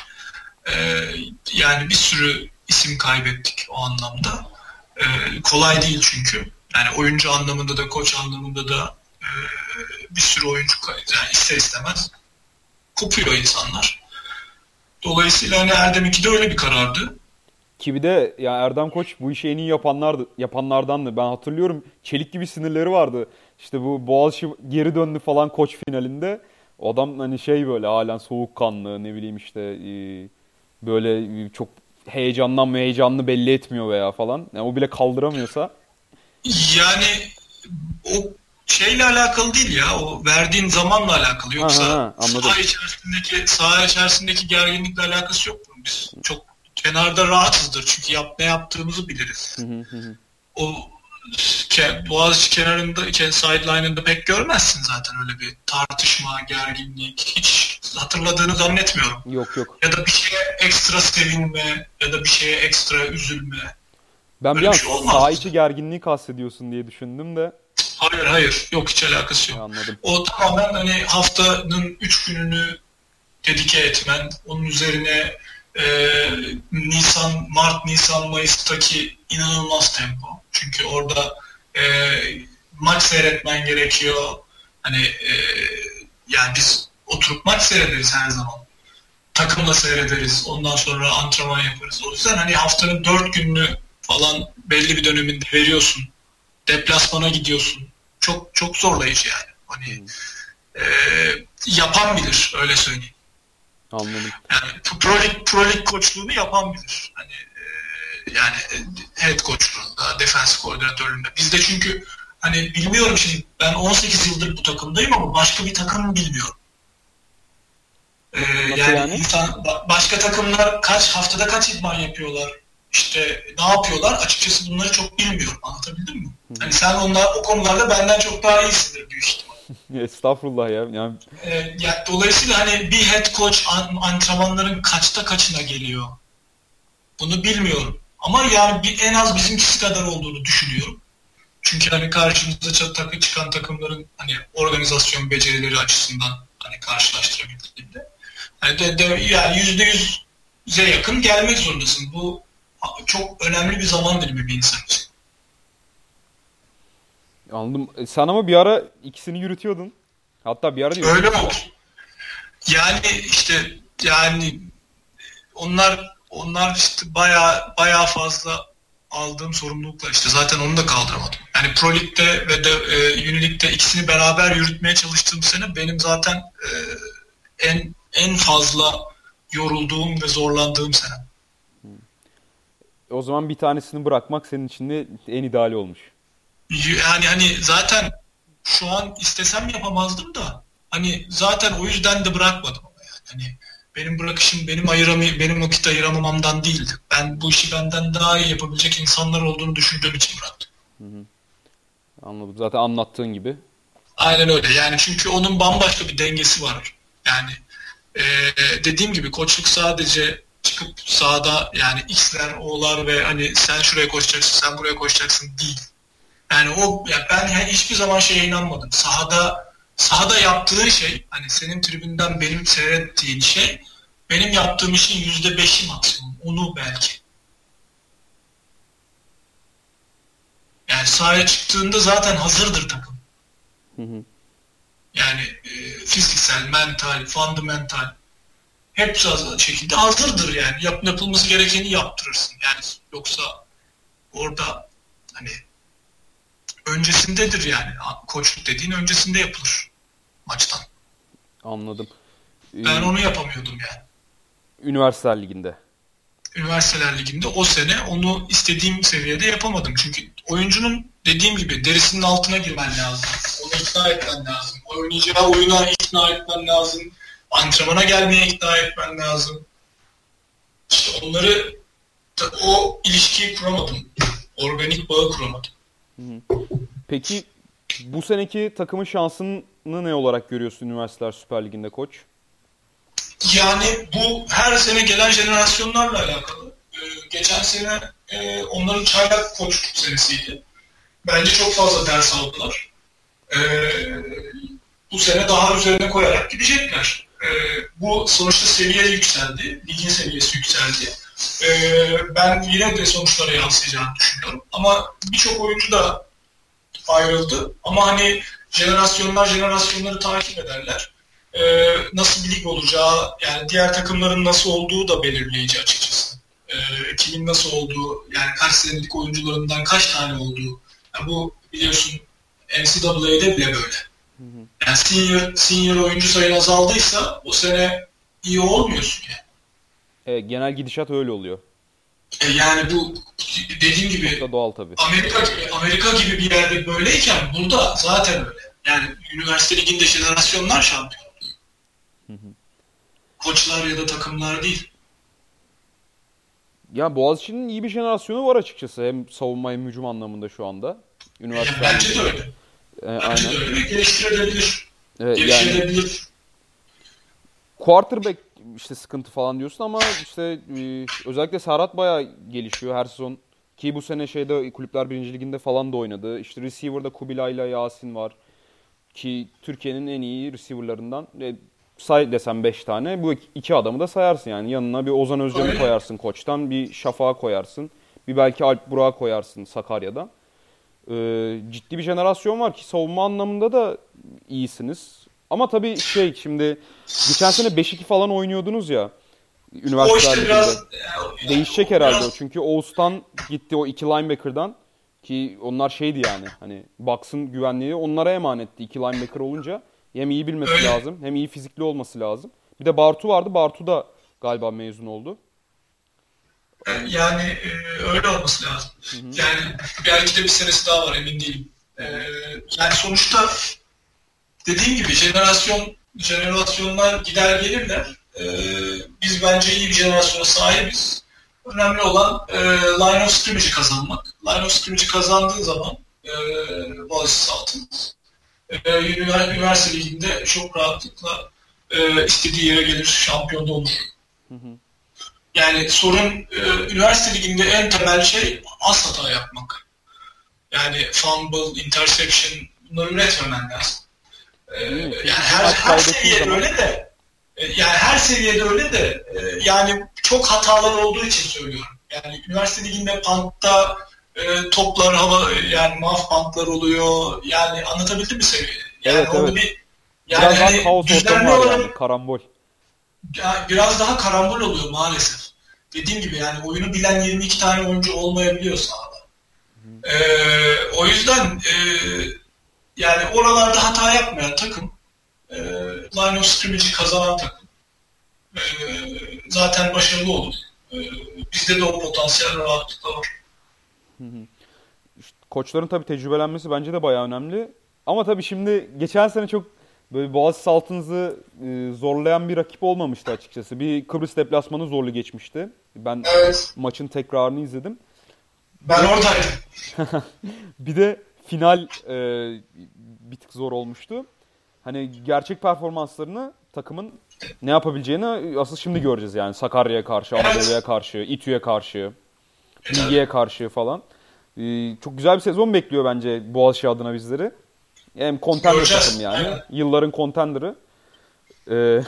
E, yani bir sürü isim kaybettik o anlamda. E, kolay değil çünkü. Yani oyuncu anlamında da koç anlamında da e, bir sürü oyuncu kay- yani ister istemez kopuyor insanlar. Dolayısıyla hani Erdem 2'de öyle bir karardı. Ki bir de ya Erdem Koç bu işi en iyi yapanlardı, yapanlardandı. Ben hatırlıyorum çelik gibi sinirleri vardı. İşte bu Boğaziçi geri döndü falan Koç finalinde. O adam hani şey böyle halen soğukkanlı ne bileyim işte e, böyle çok heyecandan heyecanlı belli etmiyor veya falan. Yani o bile kaldıramıyorsa. Yani o şeyle alakalı değil ya. O verdiğin zamanla alakalı. Yoksa Ha, ha, anladım. saha içerisindeki saha içerisindeki gerginlikle alakası yok bunun. Biz çok kenarda rahatsızdır. Çünkü yap, ne yaptığımızı biliriz. O ke, Boğaziçi kenarında, ke- sideline'ında pek görmezsin zaten öyle bir tartışma, gerginlik. Hiç hatırladığını zannetmiyorum. Yok yok. Ya da bir şeye ekstra sevinme ya da bir şeye ekstra üzülme. Ben bir Öyle an bir şey olmaz. saha içi gerginliği kastediyorsun diye düşündüm de Hayır hayır yok hiç alakası yok. anladım. O tamamen hani haftanın üç gününü dedike etmen, onun üzerine e, Nisan, Mart, Nisan, Mayıs'taki inanılmaz tempo. Çünkü orada e, maç seyretmen gerekiyor. Hani e, yani biz oturup maç seyrederiz her zaman. Takımla seyrederiz. Ondan sonra antrenman yaparız. O yüzden hani haftanın dört gününü falan belli bir döneminde veriyorsun. Deplasmana gidiyorsun. Çok çok zorlayıcı yani. Hani e, yapan bilir öyle söyleyeyim. Anladım. Yani pro lig, pro lig koçluğunu yapan bilir. Hani e, yani e, head koçluğunda, defans koordinatörlüğünde. Bizde çünkü hani bilmiyorum şimdi ben 18 yıldır bu takımdayım ama başka bir takım bilmiyorum. E, Nasıl yani, yani? insan ba- başka takımlar kaç haftada kaç idman yapıyorlar? İşte ne yapıyorlar? Açıkçası bunları çok bilmiyorum. Anlatabildim mi? Hani sen onlar o konularda benden çok daha iyisindir büyük ihtimal. Estağfurullah ya. Yani Ee, ya, dolayısıyla hani bir head coach an- antrenmanların kaçta kaçına geliyor? Bunu bilmiyorum. Ama yani bir, en az bizimkisi kadar olduğunu düşünüyorum. Çünkü hani karşımıza takı çıkan takımların hani organizasyon becerileri açısından hani karşılaştırabildiğimde hani de, de, yani yüzde yüze yakın gelmek zorundasın. Bu çok önemli bir zaman dilimi bir insan için. Anladım. E, Sen ama bir ara ikisini yürütüyordun. Hatta bir ara değil. Öyle mi? Yani işte yani onlar onlar işte baya baya fazla aldığım sorumlulukla işte zaten onu da kaldıramadım. Yani Pro Lig'de ve de e, Unileague'de ikisini beraber yürütmeye çalıştığım sene benim zaten e, en en fazla yorulduğum ve zorlandığım sene. O zaman bir tanesini bırakmak senin için de en ideali olmuş. Yani hani zaten şu an istesem yapamazdım da hani zaten o yüzden de bırakmadım ama yani. Hani benim bırakışım benim ayıramay benim vakit ayıramamamdan değildi. Ben bu işi benden daha iyi yapabilecek insanlar olduğunu düşündüğüm için bıraktım. Anladım. Zaten anlattığın gibi. Aynen öyle. Yani çünkü onun bambaşka bir dengesi var. Yani eee, dediğim gibi koçluk sadece çıkıp sahada yani X'ler, O'lar ve hani sen şuraya koşacaksın, sen buraya koşacaksın değil. Yani o ya ben hiçbir zaman şeye inanmadım. Sahada sahada yaptığın şey hani senin tribünden benim seyrettiğin şey benim yaptığım işin yüzde beşi maksimum. Onu belki. Yani sahaya çıktığında zaten hazırdır takım. Hı hı. Yani e, fiziksel, mental, fundamental hepsi hazır şekilde hazırdır yani. Yap, yapılması gerekeni yaptırırsın. Yani yoksa orada hani öncesindedir yani. Koçluk dediğin öncesinde yapılır maçtan. Anladım. Ee, Ben onu yapamıyordum yani. Üniversiteler Ligi'nde. üniversiteler liginde o sene onu istediğim seviyede yapamadım. Çünkü oyuncunun dediğim gibi derisinin altına girmen lazım. Onu ikna etmen lazım. Oynayacağı oyuna ikna etmen lazım. Antrenmana gelmeye ikna etmen lazım. İşte onları o ilişkiyi kuramadım. Organik bağı kuramadım. Peki bu seneki takımın şansını ne olarak görüyorsun Üniversiteler Süper Ligi'nde koç? Yani bu her sene gelen jenerasyonlarla alakalı. Ee, geçen sene e, onların çaylak koçluk senesiydi. Bence çok fazla ders aldılar. Ee, bu sene daha üzerine koyarak gidecekler. Ee, bu sonuçta seviye yükseldi. Ligin seviyesi yükseldi. Ee, ben yine de sonuçlara yansıyacağını düşünüyorum. Ama birçok oyuncu da ayrıldı. Ama hani jenerasyonlar jenerasyonları takip ederler. Ee, nasıl bir lig olacağı, yani diğer takımların nasıl olduğu da belirleyici açıkçası. Ee, kimin nasıl olduğu, yani kaç senelik oyuncularından kaç tane olduğu. Yani bu biliyorsun NCAA'de bile böyle. Yani senior, senior oyuncu sayın azaldıysa o sene iyi olmuyorsun yani. Evet, genel gidişat öyle oluyor. E yani bu dediğim gibi da doğal tabii. Amerika gibi, Amerika gibi bir yerde böyleyken burada zaten öyle. Yani üniversite liginde jenerasyonlar şampiyon. Koçlar ya da takımlar değil. Ya Boğaziçi'nin iyi bir jenerasyonu var açıkçası. Hem savunma hem hücum anlamında şu anda. Yani Üniversite bence de öyle. Ee, Bence aynen. de öyle ve geliştirebilir. Evet, yani Geliştirebilir. quarterback işte sıkıntı falan diyorsun ama işte e, özellikle Serhat bayağı gelişiyor her sezon. Ki bu sene şeyde Kulüpler Birinci Ligi'nde falan da oynadı. İşte receiver'da Kubilay'la Yasin var. Ki Türkiye'nin en iyi receiver'larından. E, say desem 5 tane. Bu iki adamı da sayarsın yani. Yanına bir Ozan Özcan'ı koyarsın koçtan. Bir Şafak'ı koyarsın. Bir belki Alp Burak'ı koyarsın Sakarya'dan. E, ciddi bir jenerasyon var ki savunma anlamında da iyisiniz. Ama tabii şey şimdi geçen sene 5-2 falan oynuyordunuz ya. O Üniversiteler işte biraz Değişecek o herhalde biraz- o. Çünkü Oğuz'tan gitti o iki linebacker'dan. Ki onlar şeydi yani hani Bucks'ın güvenliği onlara emanetti iki linebacker olunca. Hem iyi bilmesi Öyle. lazım hem iyi fizikli olması lazım. Bir de Bartu vardı. Bartu da galiba mezun oldu. Yani e, öyle olması lazım. Yani belki de bir senesi daha var emin değilim. E, yani sonuçta dediğim gibi jenerasyon jenerasyonlar gider gelirler. E, biz bence iyi bir jenerasyona sahibiz. Önemli olan e, line of scrimmage'i kazanmak. Line of scrimmage'i kazandığın zaman e, Boğaziçi altınız. E, ünivers- üniversite liginde çok rahatlıkla e, istediği yere gelir, şampiyon da olur. Yani sorun e, üniversite liginde en temel şey az hata yapmak. Yani fumble, interception bunları üretmemen lazım. E, Değil mi? Çünkü yani her, her seviyede öyle de e, yani her seviyede öyle de e, yani çok hatalar olduğu için söylüyorum. Yani üniversite liginde pantta e, toplar hava yani maf pantlar oluyor. Yani anlatabildim mi seviye? Yani Evet, onu evet. bir yani Biraz daha hani kaos ortamı var olarak yani. Karambol. ya biraz daha karambol oluyor maalesef. Dediğim gibi yani oyunu bilen 22 tane oyuncu olmayabiliyor sahada. Ee, o yüzden e, yani oralarda hata yapmayan takım e, line of scrimmage'i kazanan takım e, zaten başarılı olur. E, bizde de o potansiyel rahatlıkla var. Koçların tabii tecrübelenmesi bence de bayağı önemli. Ama tabii şimdi geçen sene çok böyle Boğaziçi Altınız'ı e, zorlayan bir rakip olmamıştı açıkçası. Bir Kıbrıs deplasmanı zorlu geçmişti. Ben Evet. maçın tekrarını izledim. Ben oradaydım. Bir de final e, bir tık zor olmuştu. Hani gerçek performanslarını takımın ne yapabileceğini asıl şimdi göreceğiz yani. Sakarya'ya karşı. Anadolu'ya karşı, İTÜ'ye karşı, Bilgi'ye karşı falan. E, çok güzel bir sezon bekliyor bence Boğaziçi adına bizleri. Hem Göreceğiz, takım yani. aynen. Yılların contender'ı. E,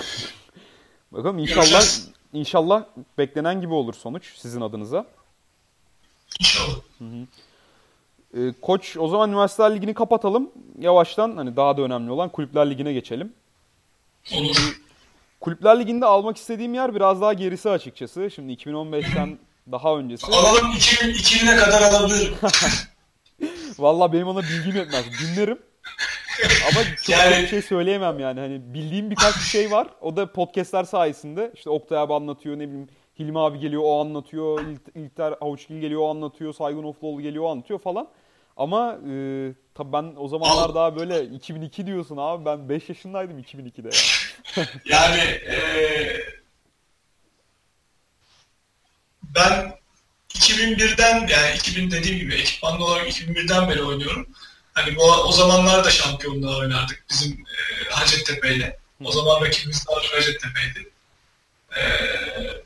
bakalım inşallah Göreceğiz. inşallah beklenen gibi olur sonuç sizin adınıza. İnşallah. Ee, Koç o zaman Üniversiteler Ligi'ni kapatalım. Yavaştan hani daha da önemli olan Kulüpler Ligi'ne geçelim. Kulüpler Ligi'nde almak istediğim yer biraz daha gerisi açıkçası. Şimdi 2015'ten daha öncesi. Alalım 2000, 2000'e kadar alabilirim. Vallahi benim ona bilgim yetmez. Dinlerim. Ama çok Yani- bir şey söyleyemem yani. Hani bildiğim birkaç bir şey var. O da podcastler sayesinde. İşte Oktay abi anlatıyor ne bileyim. Hilmi abi geliyor o anlatıyor. İlt- İlter Avuçgil geliyor o anlatıyor. Saygun Ofluoğlu geliyor o anlatıyor falan. Ama e, tabii ben o zamanlar daha böyle 2002 diyorsun abi. Ben 5 yaşındaydım 2002'de ya. Yani eee ben 2001'den yani 2000 dediğim gibi ekipmanlı olarak 2001'den beri oynuyorum. Hani bu o zamanlar da şampiyonluğa oynardık bizim e, Hacettepe'yle. O zaman rakibimiz daha çok Hacettepe'ydi. E,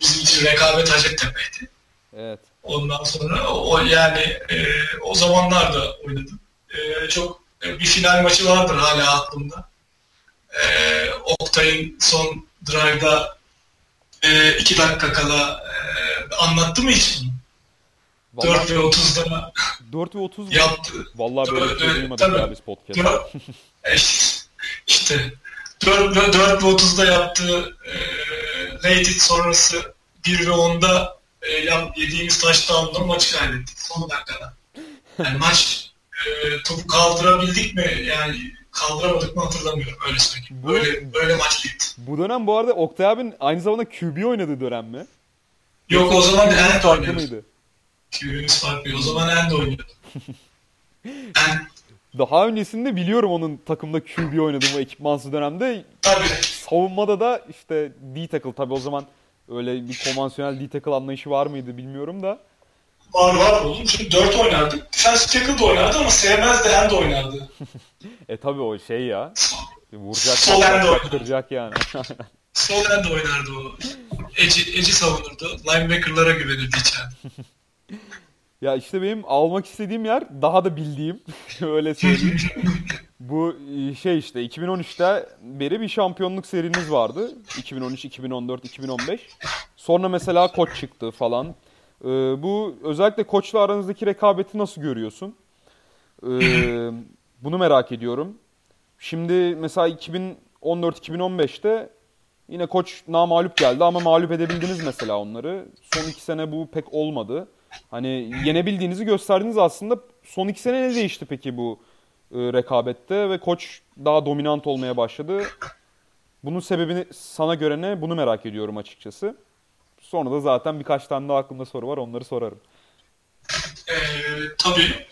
bizim için rekabet Hacettepe'ydi. Evet. Ondan sonra o yani e, o zamanlar da oynadım. E, çok e, bir final maçı vardır hala aklımda. E, Oktay'ın son drive'da e, iki dakika kala e, anlattı mı hiç bunu? 4 Vallahi ve 30'da 4 ve 30 mu? yaptı. Vallahi böyle bir şey duymadık tabii. ya biz podcast'ta. E, işte 4 ve, 4 ve 30'da yaptığı e, rated sonrası 1 ve 10'da e, yediğimiz touchdown'la maçı kaybettik son dakikada. Yani maç e, topu kaldırabildik mi yani kaldıramadık mı hatırlamıyorum öyle söyleyeyim. Bu- Böyle, böyle maç gitti. Bu dönem bu arada Oktay abinin aynı zamanda QB oynadığı dönem mi? Yok o zaman End oynuyordu. QB'miz farklı. O zaman End oynuyordu. End Daha öncesinde biliyorum onun takımda QB oynadığı o ekipmansız dönemde. tabii. Savunmada da işte D-tackle tabii o zaman öyle bir konvansiyonel D-tackle anlayışı var mıydı bilmiyorum da. Var var oğlum. Şimdi 4 oynardık. Defensive tackle da oynardı ama sevmez de end oynardı. E tabii o şey ya. Vuracak, Sol end oynar. kaptıracak yani. Sol end oynardı o. Eci, Eci savunurdu. Linebacker'lara güvenirdi içeride. ya işte benim almak istediğim yer daha da bildiğim öyle söyleyeyim. Bu e, şey işte 2013'te beri bir şampiyonluk seriniz vardı. 2013, 2014, 2015. Sonra mesela koç çıktı falan. Ee, bu özellikle koçla aranızdaki rekabeti nasıl görüyorsun? Ee, bunu merak ediyorum. Şimdi mesela 2014-2015'te yine koç namağlup geldi ama mağlup edebildiniz mesela onları. Son iki sene bu pek olmadı. Hani yenebildiğinizi gösterdiniz aslında. Son iki sene ne değişti peki bu rekabette ve koç daha dominant olmaya başladı. Bunun sebebini sana göre ne? Bunu merak ediyorum açıkçası. Sonra da zaten birkaç tane daha aklımda soru var onları sorarım. Ee, tabii.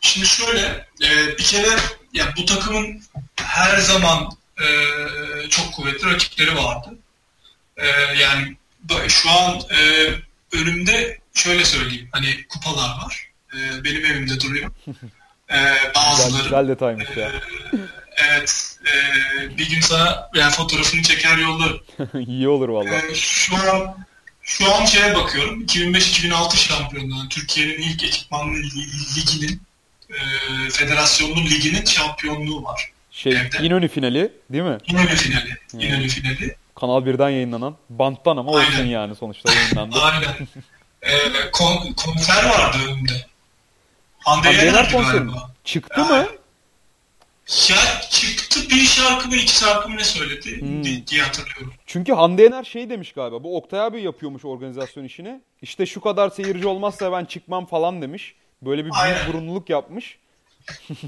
Şimdi şöyle. e, bir kere ya bu takımın her zaman e, çok kuvvetli rakipleri vardı. E, yani şu an e, önümde şöyle söyleyeyim. Hani kupalar var. E, benim evimde duruyor. E, Güzel, bazıları güzel detaymış ya. Evet. e, bir gün sana yani fotoğrafını çeker yollarım. İyi olur valla. E, şu an şu an şeye bakıyorum. 2005-2006 şampiyonluğu. Türkiye'nin ilk ekipmanlı li- liginin e, federasyonlu liginin şampiyonluğu var. Şey evde. İnönü finali değil mi? İnönü finali. İnönü finali. Kanal 1'den yayınlanan. Banttan ama olsun Aynen. yani sonuçta yayınlandı. Aynen. E, kon, konser vardı önümde. Hande Yener konseri mi? Çıktı mı? Ya çıktı bir şarkı mı iki şarkı mı ne söyledi Hmm. di- diye hatırlıyorum. Çünkü Hande Yener şey demiş galiba. Bu Oktay abi yapıyormuş organizasyon işini. İşte şu kadar seyirci olmazsa ben çıkmam falan demiş. Böyle bir büyük burunluluk yapmış.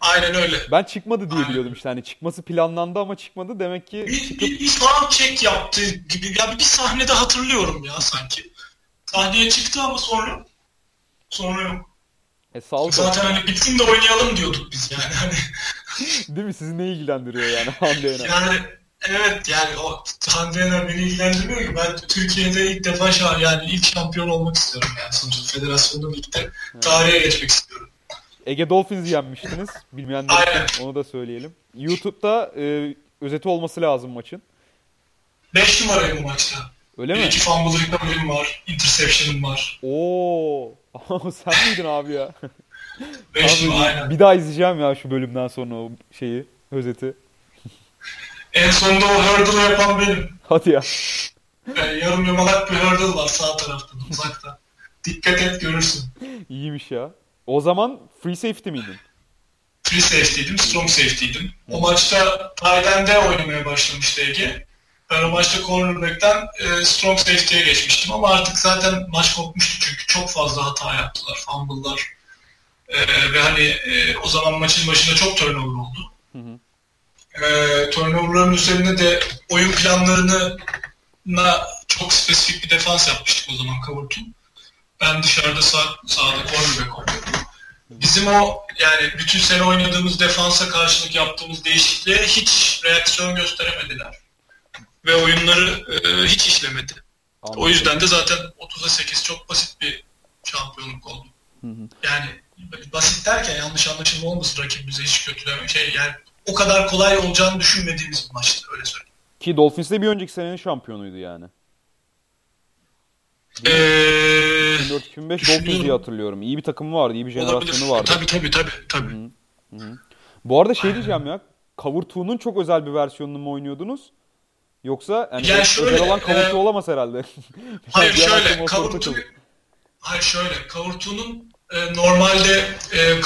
Aynen öyle. Ben çıkmadı diye Aynen. biliyordum işte. Hani çıkması planlandı ama çıkmadı. Demek ki Bir, çıkıp bir, bir sound check yaptı gibi. Ya bir sahnede hatırlıyorum ya sanki. Sahneye çıktı ama sonra sonra yok. E, sağlık Zaten olsun. hani bitsin de oynayalım diyorduk biz yani. Hani, Değil mi? Sizi ne ilgilendiriyor yani Hande Yener? yani evet yani o Hande Yener beni ilgilendirmiyor ki. Ben Türkiye'de ilk defa şa yani ilk şampiyon olmak istiyorum yani sonuçta federasyonda birlikte tarihe geçmek istiyorum. Ege Dolphins yenmiştiniz. Bilmeyenler için onu da söyleyelim. YouTube'da e, özeti olması lazım maçın. 5 numarayım bu maçta. Öyle Bir mi? iki fumble recovery'm var. Interception'ım var. Oo. Sen miydin abi ya? 5 Abi, aynen. bir daha izleyeceğim ya şu bölümden sonra o şeyi, özeti. En sonunda o hurdle yapan benim. Hadi ya. Yani yarım yamalak bir hurdle var sağ tarafta, uzakta. Dikkat et görürsün. İyiymiş ya. O zaman free safety miydin? Free safety'ydim, strong safety'ydim. O maçta Tayland'de oynamaya başlamıştı Ege. Ben o maçta cornerback'ten e, strong safety'ye geçmiştim ama artık zaten maç kopmuştu çok fazla hata yaptılar, fumble'lar. E, ve hani e, o zaman maçın başında çok turnover oldu. Hı hı. E, turnover'ların üzerine de oyun planlarını çok spesifik bir defans yapmıştık o zaman cover Ben dışarıda sağ, sağda cornerback oynuyordum. Bizim o yani bütün sene oynadığımız defansa karşılık yaptığımız değişikliğe hiç reaksiyon gösteremediler. Ve oyunları e, hiç işlemedi. Anladım. O yüzden de zaten 30'a 8 çok basit bir şampiyonluk oldu. Hı hı. Yani basit derken yanlış anlaşılma olmasın rakibimize hiç kötüleme şey yani o kadar kolay olacağını düşünmediğimiz bir maçtı öyle söyleyeyim. Ki Dolphins de bir önceki senenin şampiyonuydu yani. Ee, 2004-2005 Dolphins diye hatırlıyorum. İyi bir takımı vardı, iyi bir jenerasyonu vardı. Tabii tabii tabii. tabii. Hı hı. Bu arada şey diyeceğim ya. Cover 2'nun çok özel bir versiyonunu mu oynuyordunuz? Yoksa yani, yani şöyle, özel olan 2 e, olamaz herhalde. hayır şöyle, 2 Hayır şöyle, Cover 2'nun e, normalde e,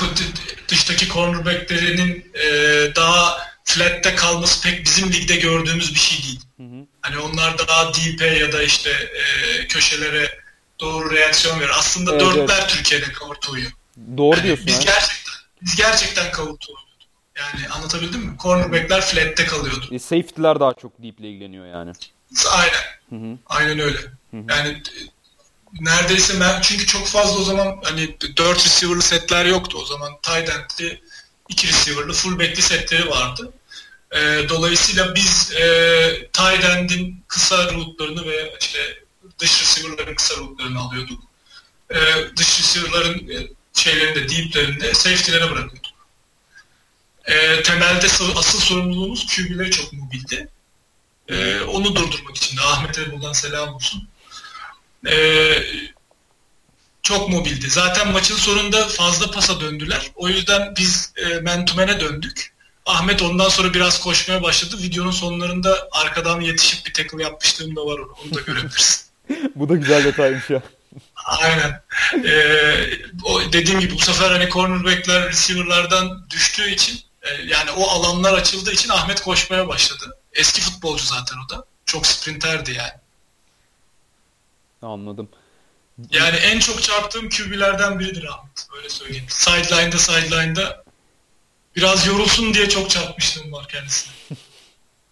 dıştaki cornerbacklerinin e, daha flat'te kalması pek bizim ligde gördüğümüz bir şey değil. Hı hı. Hani onlar daha deep'e ya da işte e, köşelere doğru reaksiyon verir. Aslında evet, dörtler evet. Türkiye'de kavurtuğuyu. Doğru yani diyorsun. Biz ha. gerçekten biz gerçekten kavurtuğu yani anlatabildim mi? Cornerback'ler flat'te kalıyordu. E, safety'ler daha çok deep ile ilgileniyor yani. Aynen. Hı hı. Aynen öyle. Hı hı. Yani neredeyse ben çünkü çok fazla o zaman hani 4 receiver'lı setler yoktu o zaman. Tight end'li 2 receiver'lı fullback'li setleri vardı. E, dolayısıyla biz e, tight end'in kısa rootlarını ve işte dış receiver'ların kısa rootlarını alıyorduk. E, dış receiver'ların e, şeylerinde, deep'lerinde safety'lere bırakıyorduk. E, temelde asıl sorumluluğumuz QB'leri çok mobildi. E, onu durdurmak için de Ahmet'e buradan selam olsun. E, çok mobildi. Zaten maçın sonunda fazla pasa döndüler. O yüzden biz e, mentumene döndük. Ahmet ondan sonra biraz koşmaya başladı. Videonun sonlarında arkadan yetişip bir tackle yapmışlığım da var. Onu da görebilirsin. bu da güzel detaymış ya. Aynen. Ee, o dediğim gibi bu sefer hani cornerbackler receiver'lardan düştüğü için yani o alanlar açıldığı için Ahmet koşmaya başladı. Eski futbolcu zaten o da. Çok sprinterdi yani. Anladım. Yani en çok çarptığım QB'lerden biridir Ahmet. Öyle söyleyeyim. Sideline'da sideline'da biraz yorulsun diye çok çarpmıştım var kendisine.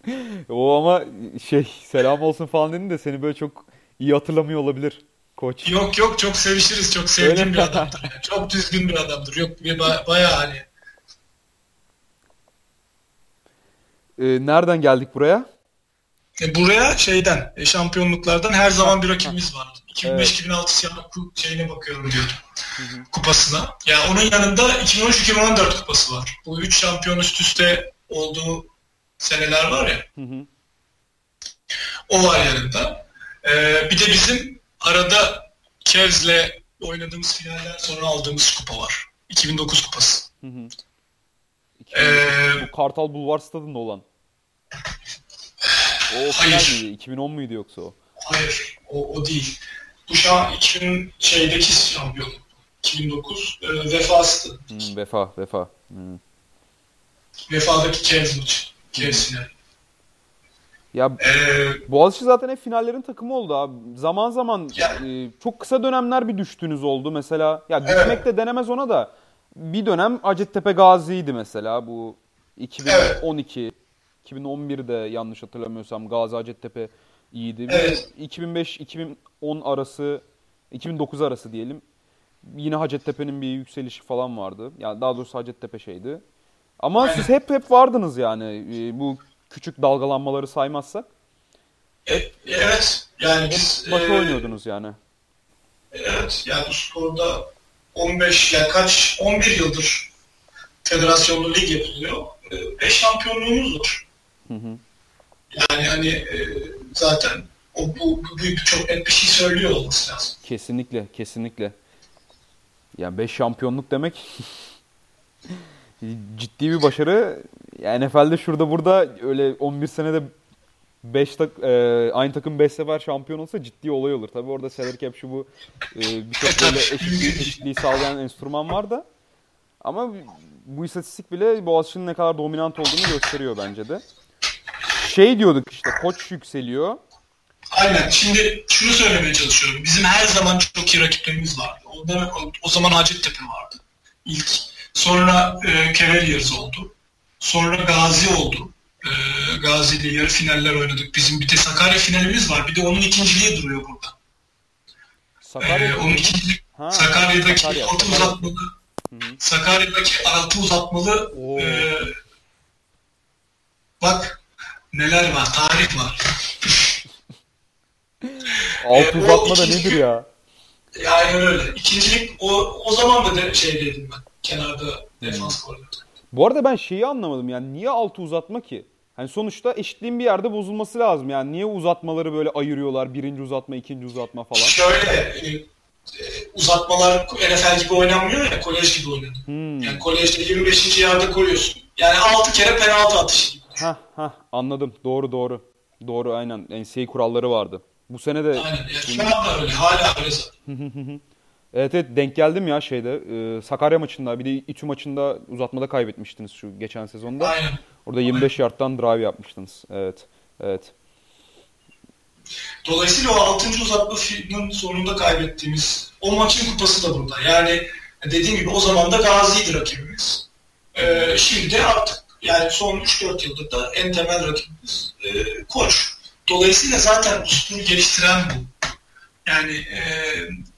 o ama şey selam olsun falan dedin de seni böyle çok iyi hatırlamıyor olabilir koç. Yok yok çok sevişiriz. Çok sevdiğim bir adamdır. Yani. Çok düzgün bir adamdır. Yok bir ba- bayağı hani. Ee, nereden geldik buraya? E, buraya şeyden, e, şampiyonluklardan her zaman bir rakibimiz vardı. 2005-2006 evet. şeyine bakıyorum diyordum. Kupasına. Ya yani onun yanında 2013-2014 kupası var. Bu üç şampiyon üst üste olduğu seneler var ya. Hı hı. O var yanında. Ee, bir de bizim arada Cavs'le oynadığımız finaller sonra aldığımız kupa var. 2009 kupası. Hı hı. 2000, ee, bu Kartal Bulvar stadında olan. O final miydi? 2010 muydu yoksa o? Hayır, o, o değil. Bu şu an 2000 şeydeki şampiyon. 2009 e, vefası. Hmm, vefa, vefa. Hmm. Vefadaki Cavs maçı. Cavs finali. Ya ee, Boğaziçi zaten hep finallerin takımı oldu abi. Zaman zaman e, çok kısa dönemler bir düştüğünüz oldu mesela. Ya düşmek evet. de denemez ona da. Bir dönem Hacettepe Gazi'ydi mesela bu 2012 evet. 2011'de yanlış hatırlamıyorsam Gazi Hacettepe iyiydi. Evet. 2005-2010 arası 2009 arası diyelim. Yine Hacettepe'nin bir yükselişi falan vardı. Yani daha doğrusu Hacettepe şeydi. Ama Aynen. siz hep hep vardınız yani e, bu küçük dalgalanmaları saymazsak. E, evet. Yani biz başı e, oynuyordunuz yani. Evet. Yani bu sporda 15 ya yani kaç 11 yıldır federasyonlu lig yapılıyor. 5 e, şampiyonluğumuz var. Hı hı. Yani hani e, zaten o bu, bu büyük çok net bir şey söylüyor olması lazım. Kesinlikle, kesinlikle. Yani 5 şampiyonluk demek ciddi bir başarı. Yani NFL'de şurada burada öyle 11 senede 5 tak, e, aynı takım 5 sefer şampiyon olsa ciddi olay olur. Tabi orada salary cap şu bu e, birçok böyle eşitliği, eşitliği sağlayan enstrüman var da. Ama bu istatistik bile Boğaziçi'nin ne kadar dominant olduğunu gösteriyor bence de. Şey diyorduk işte koç yükseliyor. Aynen. Şimdi şunu söylemeye çalışıyorum. Bizim her zaman çok iyi rakiplerimiz vardı. O, demek, o zaman Hacettepe vardı. İlk. Sonra e, Cavaliers oldu. Sonra Gazi oldu. E, Gazi ile yarı finaller oynadık. Bizim bir de Sakarya finalimiz var. Bir de onun ikinciliği duruyor burada. Sakarya ee, onun ikincilik ha, Sakarya'daki Sakarya, altı uzatmalı Hı-hı. Sakarya'daki altı uzatmalı e, bak neler var tarih var. altı ee, uzatma da nedir ya? Yani öyle. İkincilik o, o zaman da de, şey dedim ben. Kenarda defans koordinatörü. Bu arada ben şeyi anlamadım yani niye altı uzatma ki? Hani sonuçta eşitliğin bir yerde bozulması lazım. Yani niye uzatmaları böyle ayırıyorlar? Birinci uzatma, ikinci uzatma falan. Şöyle e, uzatmalar NFL gibi oynanmıyor ya kolej gibi oynanıyor. Hmm. Yani kolejde 25. yerde koyuyorsun. Yani 6 kere penaltı atışı gibi. Ha ha anladım. Doğru doğru. Doğru aynen. NCAA kuralları vardı. Bu sene de... Aynen. Yani şu anda öyle. Hala öyle. Evet evet denk geldim ya şeyde. E, Sakarya maçında bir de İTÜ maçında uzatmada kaybetmiştiniz şu geçen sezonda. Aynen. Orada 25 Aynen. yardtan drive yapmıştınız. Evet. Evet. Dolayısıyla o 6. uzatmanın sonunda kaybettiğimiz o maçın kupası da burada. Yani dediğim gibi o zaman da Gazi'ydi rakibimiz. Ee, şimdi de artık yani son 3-4 yıldır da en temel rakibimiz e, koç. Dolayısıyla zaten bu sporu geliştiren bu. Yani e,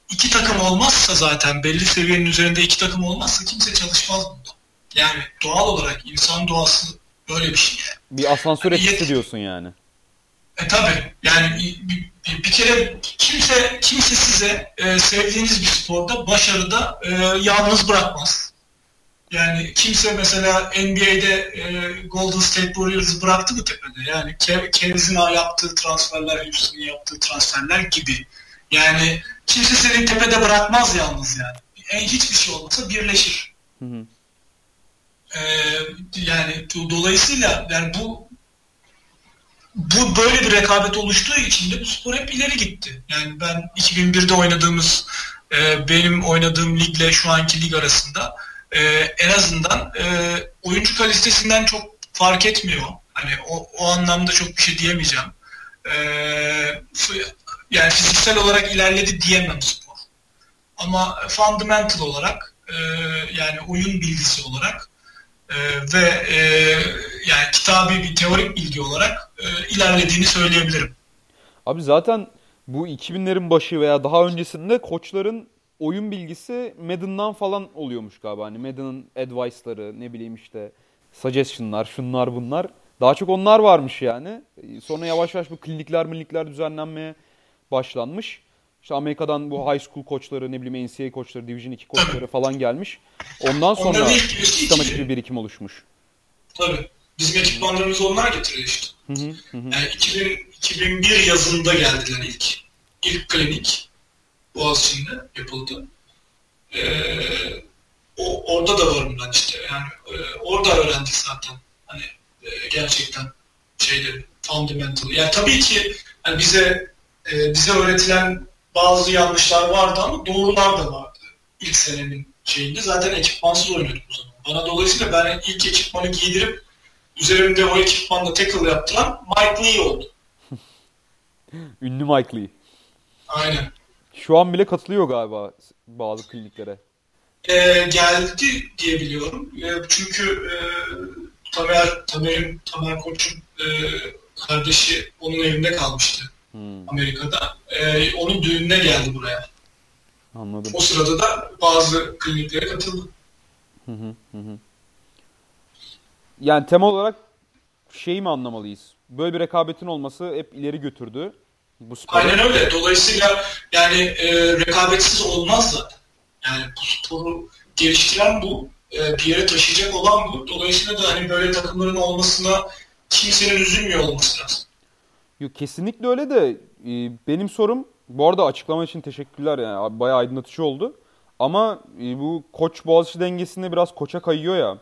iki takım olmazsa zaten belli seviyenin üzerinde iki takım olmazsa kimse çalışmaz burada. Yani doğal olarak insan doğası böyle bir şey. Bir asansör yani etkisi diyorsun yani. E tabi yani bir, bir, bir kere kimse kimse size e, sevdiğiniz bir sporda başarıda e, yalnız bırakmaz. Yani kimse mesela NBA'de e, Golden State Warriors'ı bıraktı mı tepede? Yani Kevin'in yaptığı transferler, Houston'ın yaptığı transferler gibi. Yani kimse seni tepede bırakmaz yalnız yani. En hiçbir şey olmasa birleşir. Hı hı. Ee, yani dolayısıyla yani bu bu böyle bir rekabet oluştuğu için de bu spor hep ileri gitti. Yani ben 2001'de oynadığımız e, benim oynadığım ligle şu anki lig arasında e, en azından e, oyuncu kalitesinden çok fark etmiyor. Hani o, o anlamda çok bir şey diyemeyeceğim. E, yani fiziksel olarak ilerledi diyemem spor. Ama fundamental olarak e, yani oyun bilgisi olarak e, ve e, yani kitabi bir teorik bilgi olarak e, ilerlediğini söyleyebilirim. Abi zaten bu 2000'lerin başı veya daha öncesinde koçların oyun bilgisi Madden'dan falan oluyormuş galiba. Hani Madden'ın advice'ları ne bileyim işte suggestion'lar şunlar bunlar. Daha çok onlar varmış yani. Sonra yavaş yavaş bu klinikler minikler düzenlenmeye başlanmış. İşte Amerika'dan bu high school koçları, ne bileyim NCAA koçları, Division 2 koçları falan gelmiş. Ondan sonra sistematik bir birikim oluşmuş. Tabii. Bizim ekipmanlarımızı onlar getiriyor işte. Hı hı, hı. Yani 2000, 2001 yazında geldiler ilk. İlk klinik Boğaziçi'nde yapıldı. Ee, o, orada da varım ben işte. Yani e, orada öğrendik zaten. Hani e, gerçekten şeyleri, fundamental. Yani tabii ki yani bize e, bize öğretilen bazı yanlışlar vardı ama doğrular da vardı ilk senenin şeyinde. Zaten ekipmansız oynuyorduk o zaman. Bana dolayısıyla ben ilk ekipmanı giydirip üzerimde o ekipmanla tackle yaptıran Mike Lee oldu. Ünlü Mike Lee. Aynen. Şu an bile katılıyor galiba bazı kliniklere. Ee, geldi diye biliyorum. E, çünkü e, Tamer, Tamer'in, Tamer Koç'un e, kardeşi onun evinde kalmıştı. Hmm. Amerika'da. E, onun düğününe geldi buraya. Anladım. O sırada da bazı kliniklere katıldı. Hı hı hı. Yani temel olarak şeyi mi anlamalıyız? Böyle bir rekabetin olması hep ileri götürdü. Bu sporu. Aynen öyle. Dolayısıyla yani e, rekabetsiz olmaz zaten. Yani bu sporu geliştiren bu. E, bir yere taşıyacak olan bu. Dolayısıyla da hani böyle takımların olmasına kimsenin üzülmüyor olması lazım. Yok kesinlikle öyle de e, benim sorum bu arada açıklama için teşekkürler yani bayağı aydınlatıcı oldu. Ama e, bu koç Boğaziçi dengesinde biraz koça kayıyor ya.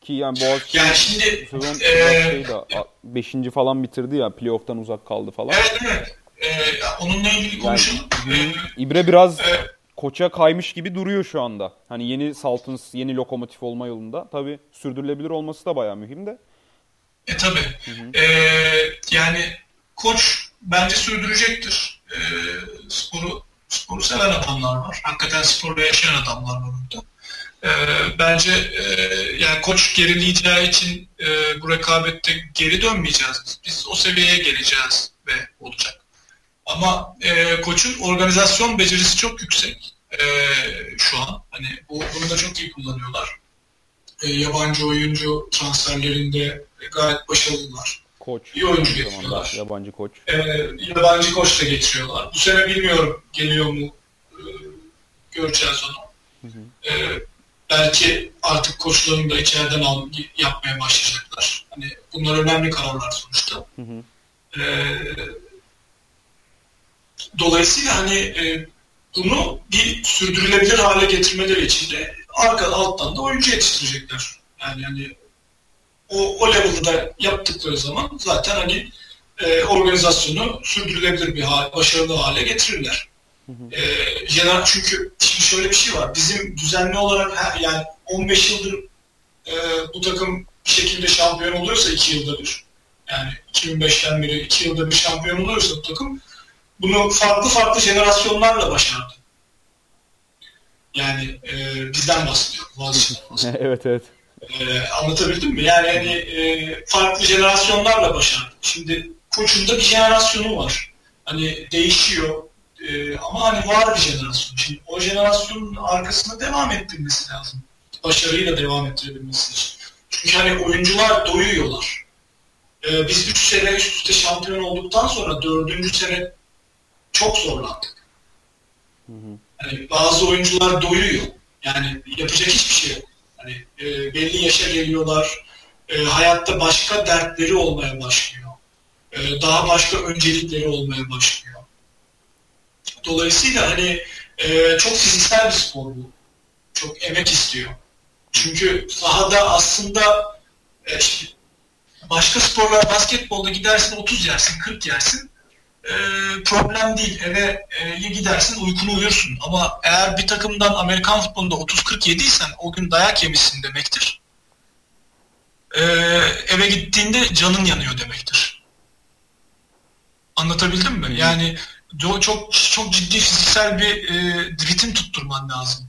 Ki yani Boğaziçi yani şimdi, sezon e, şey de, 5. falan bitirdi ya playoff'tan uzak kaldı falan. Evet evet. Ee, onunla ilgili konuşalım. Yani, ee, İbre biraz e, koça kaymış gibi duruyor şu anda. Hani yeni Saltons, yeni lokomotif olma yolunda. Tabii sürdürülebilir olması da bayağı mühim de. E tabii. Ee, yani koç bence sürdürecektir. E, sporu sporu seven adamlar var. Hakikaten sporla yaşayan adamlar var orada. E, bence e, yani koç gerileyeceği için e, bu rekabette geri dönmeyeceğiz. Biz o seviyeye geleceğiz ve olacak. Ama e, koçun organizasyon becerisi çok yüksek e, şu an. Hani bu, bunu da çok iyi kullanıyorlar. E, yabancı oyuncu transferlerinde gayet başarılılar. Koç. İyi oyuncu getiriyorlar. Yabancı koç. E, yabancı koç da getiriyorlar. Bu sene bilmiyorum geliyor mu e, göreceğiz onu. Hı hı. E, belki artık koçlarını da içeriden al, yapmaya başlayacaklar. Hani bunlar önemli kararlar sonuçta. Hı hı. E, dolayısıyla hani e, bunu bir sürdürülebilir hale getirmeleri için de arka alttan da oyuncu yetiştirecekler. Yani hani o, o level'da yaptıkları zaman zaten hani e, organizasyonu sürdürülebilir bir hal, başarılı hale getirirler. Hı hı. E, çünkü şimdi şöyle bir şey var. Bizim düzenli olarak her, yani 15 yıldır e, bu takım bir şekilde şampiyon oluyorsa 2 yılda bir yani 2005'ten beri 2 yılda bir şampiyon oluyorsa bu takım bunu farklı farklı jenerasyonlarla başardı. Yani e, bizden bahsediyorum. evet evet. E, anlatabildim mi? Yani hani e, farklı jenerasyonlarla başardı. Şimdi koçunda bir jenerasyonu var. Hani değişiyor. E, ama hani var bir jenerasyon. Şimdi o jenerasyonun arkasında devam ettirmesi lazım. Başarıyla devam ettirebilmesi için. Çünkü hani oyuncular doyuyorlar. E, biz 3 sene üst üste şampiyon olduktan sonra 4. sene çok zorlandık. Yani bazı oyuncular doyuyor. Yani yapacak hiçbir şey yok. Hani e, belli yaşa geliyorlar. E, hayatta başka dertleri olmaya başlıyor. E, daha başka öncelikleri olmaya başlıyor. Dolayısıyla hani e, çok fiziksel bir spor bu. Çok emek istiyor. Çünkü sahada aslında e, işte başka sporlar basketbolda gidersin 30 yersin 40 yersin e, problem değil. Eve e, gidersin uykunu uyursun. Ama eğer bir takımdan Amerikan futbolunda 30-40 yediysen o gün dayak yemişsin demektir. E, eve gittiğinde canın yanıyor demektir. Anlatabildim mi? Yani çok çok ciddi fiziksel bir e, ritim tutturman lazım.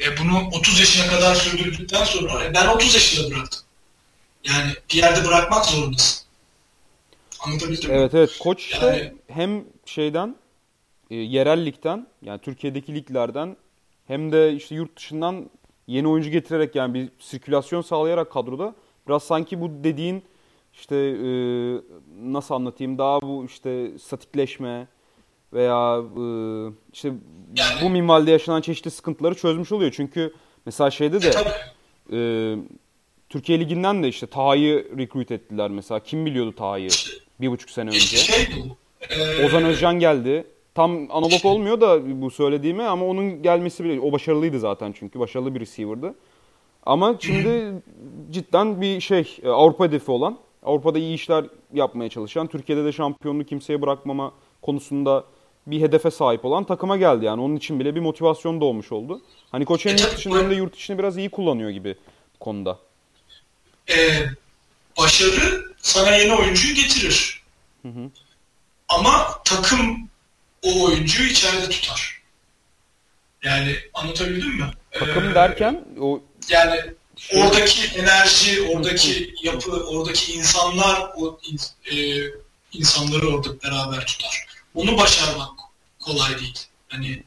E, bunu 30 yaşına kadar sürdürdükten sonra e, ben 30 yaşında bıraktım. Yani bir yerde bırakmak zorundasın. Anlatabildim Evet mi? evet. Koç işte yani... hem şeyden e, yerel yani Türkiye'deki liglerden hem de işte yurt dışından yeni oyuncu getirerek yani bir sirkülasyon sağlayarak kadroda biraz sanki bu dediğin işte e, nasıl anlatayım daha bu işte statikleşme veya e, işte yani... bu minvalde yaşanan çeşitli sıkıntıları çözmüş oluyor. Çünkü mesela şeyde de e, Türkiye Ligi'nden de işte Taha'yı recruit ettiler mesela. Kim biliyordu Taha'yı? Bir buçuk sene önce. Şey ee... Ozan Özcan geldi. Tam analog olmuyor da bu söylediğime ama onun gelmesi bile o başarılıydı zaten çünkü başarılı bir receiver'dı. Ama şimdi cidden bir şey e, Avrupa hedefi olan, Avrupa'da iyi işler yapmaya çalışan, Türkiye'de de şampiyonluğu kimseye bırakmama konusunda bir hedefe sahip olan takıma geldi yani. Onun için bile bir motivasyon doğmuş oldu. Hani koç hem yurt içinde hem de yurt içini biraz iyi kullanıyor gibi konuda. Ee, başarı sana yeni oyuncuyu getirir. Hı hı. Ama takım o oyuncuyu içeride tutar. Yani anlatabildim mi? Takım ee, derken o yani şey... oradaki enerji, oradaki yapı, oradaki insanlar o e, insanları orada beraber tutar. Onu başarmak kolay değil. Hani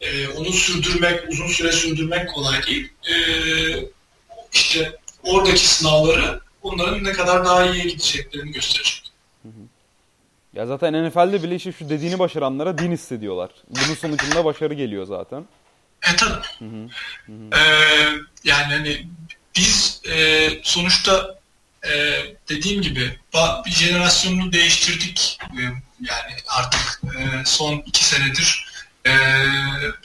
e, onu sürdürmek, uzun süre sürdürmek kolay değil. E, işte oradaki sınavları onların ne kadar daha iyiye gideceklerini gösterecek. Ya zaten NFL'de bile işte şu dediğini başaranlara din hissediyorlar. Bunun sonucunda başarı geliyor zaten. E tabii. Hı hı. Hı Ee, yani hani biz e, sonuçta e, dediğim gibi bir jenerasyonunu değiştirdik. E, yani artık e, son iki senedir e,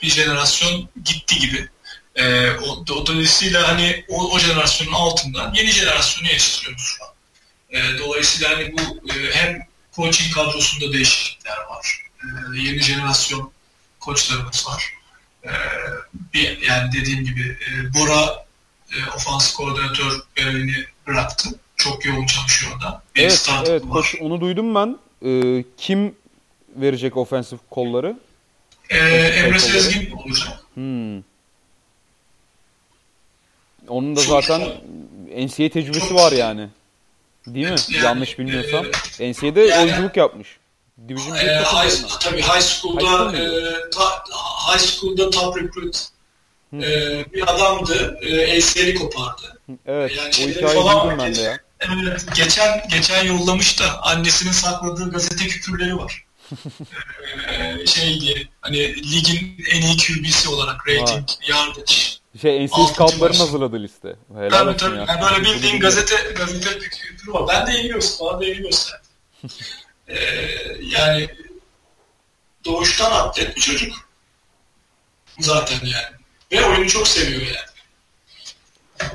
bir jenerasyon gitti gibi. E, o, o dolayısıyla hani o, o jenerasyonun altından yeni jenerasyonu yetiştiriyoruz şu an. E, dolayısıyla hani bu e, hem coaching kadrosunda değişiklikler var. E, yeni jenerasyon koçlarımız var. E, bir, yani dediğim gibi e, Bora e, ofans koordinatör görevini bıraktı. Çok yoğun çalışıyor da. Bir evet, evet. Koç, onu duydum ben. E, kim verecek ofensif kolları? E, Emre Sezgin olacak. Hmm. Onun da zaten NCAA tecrübesi çok var yani. Değil mi? Yani, Yanlış bilmiyorsam. E, NCAA'de yani, oyunculuk yapmış. Division e, high, tabii high school'da high, e, ta, high school'da top recruit e, bir adamdı. E, ACL'i kopardı. Evet. Yani o hikayeyi duydum ben de ya. Evet, geçen geçen yollamış da annesinin sakladığı gazete küpürleri var. ee, şey diye hani ligin en iyi QB'si olarak rating, yardage. Şey NCAA scoutların hazırladığı liste. Helal tabii tabii. Ya. Yani böyle bildiğin gazete gazete var. Ben de gösterdim. Bana da gösterdim. ee, yani doğuştan atlet bir çocuk. Zaten yani. Ve oyunu çok seviyor yani.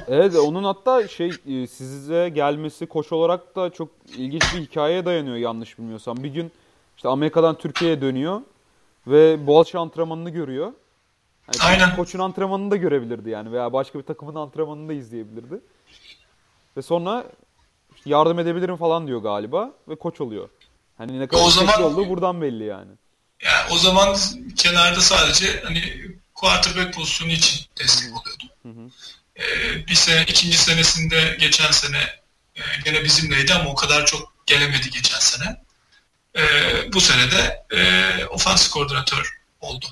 Evet onun hatta şey e, size gelmesi koç olarak da çok ilginç bir hikayeye dayanıyor yanlış bilmiyorsam. Bir gün işte Amerika'dan Türkiye'ye dönüyor ve Boğaziçi antrenmanını görüyor. Yani Aynen. Koçun antrenmanını da görebilirdi yani veya başka bir takımın antrenmanını da izleyebilirdi. Ve sonra işte yardım edebilirim falan diyor galiba ve koç oluyor. Hani ne kadar o zaman, olduğu buradan belli yani. Yani o zaman kenarda sadece hani quarterback pozisyonu için destek oluyordu. Hı hı. Ee, bir sene, ikinci senesinde geçen sene e, gene bizimleydi ama o kadar çok gelemedi geçen sene. E, bu sene de e, ofans koordinatör oldu.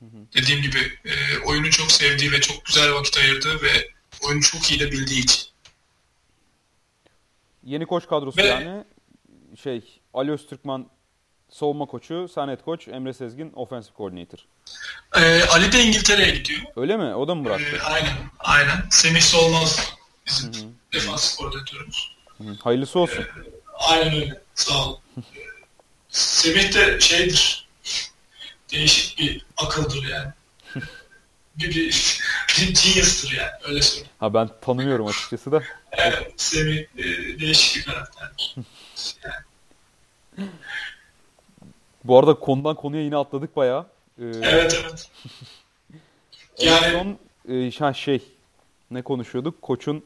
Hı hı. Dediğim gibi e, oyunu çok sevdiği ve çok güzel vakit ayırdığı ve oyunu çok iyi de bildiği için. Yeni koç kadrosu ve, yani şey Ali Öztürkman savunma koçu, Sanet koç, Emre Sezgin offensive coordinator. Ee, Ali de İngiltere'ye gidiyor. Öyle mi? O da mı bıraktı? Ee, aynen. Aynen. Semih Solmaz bizim Hı-hı. defans koordinatörümüz. Hı-hı. Hayırlısı olsun. Ee, aynen öyle. Sağ ol. Semih de şeydir. Değişik bir akıldır yani. bir, bir, bir genius'tır yani. Öyle söyleyeyim. Ha ben tanımıyorum açıkçası da. Evet. Semih e, değişik bir karakterdir. yani. Bu arada konudan konuya yine atladık bayağı. Ee, evet evet. yani son e, şey ne konuşuyorduk? Koçun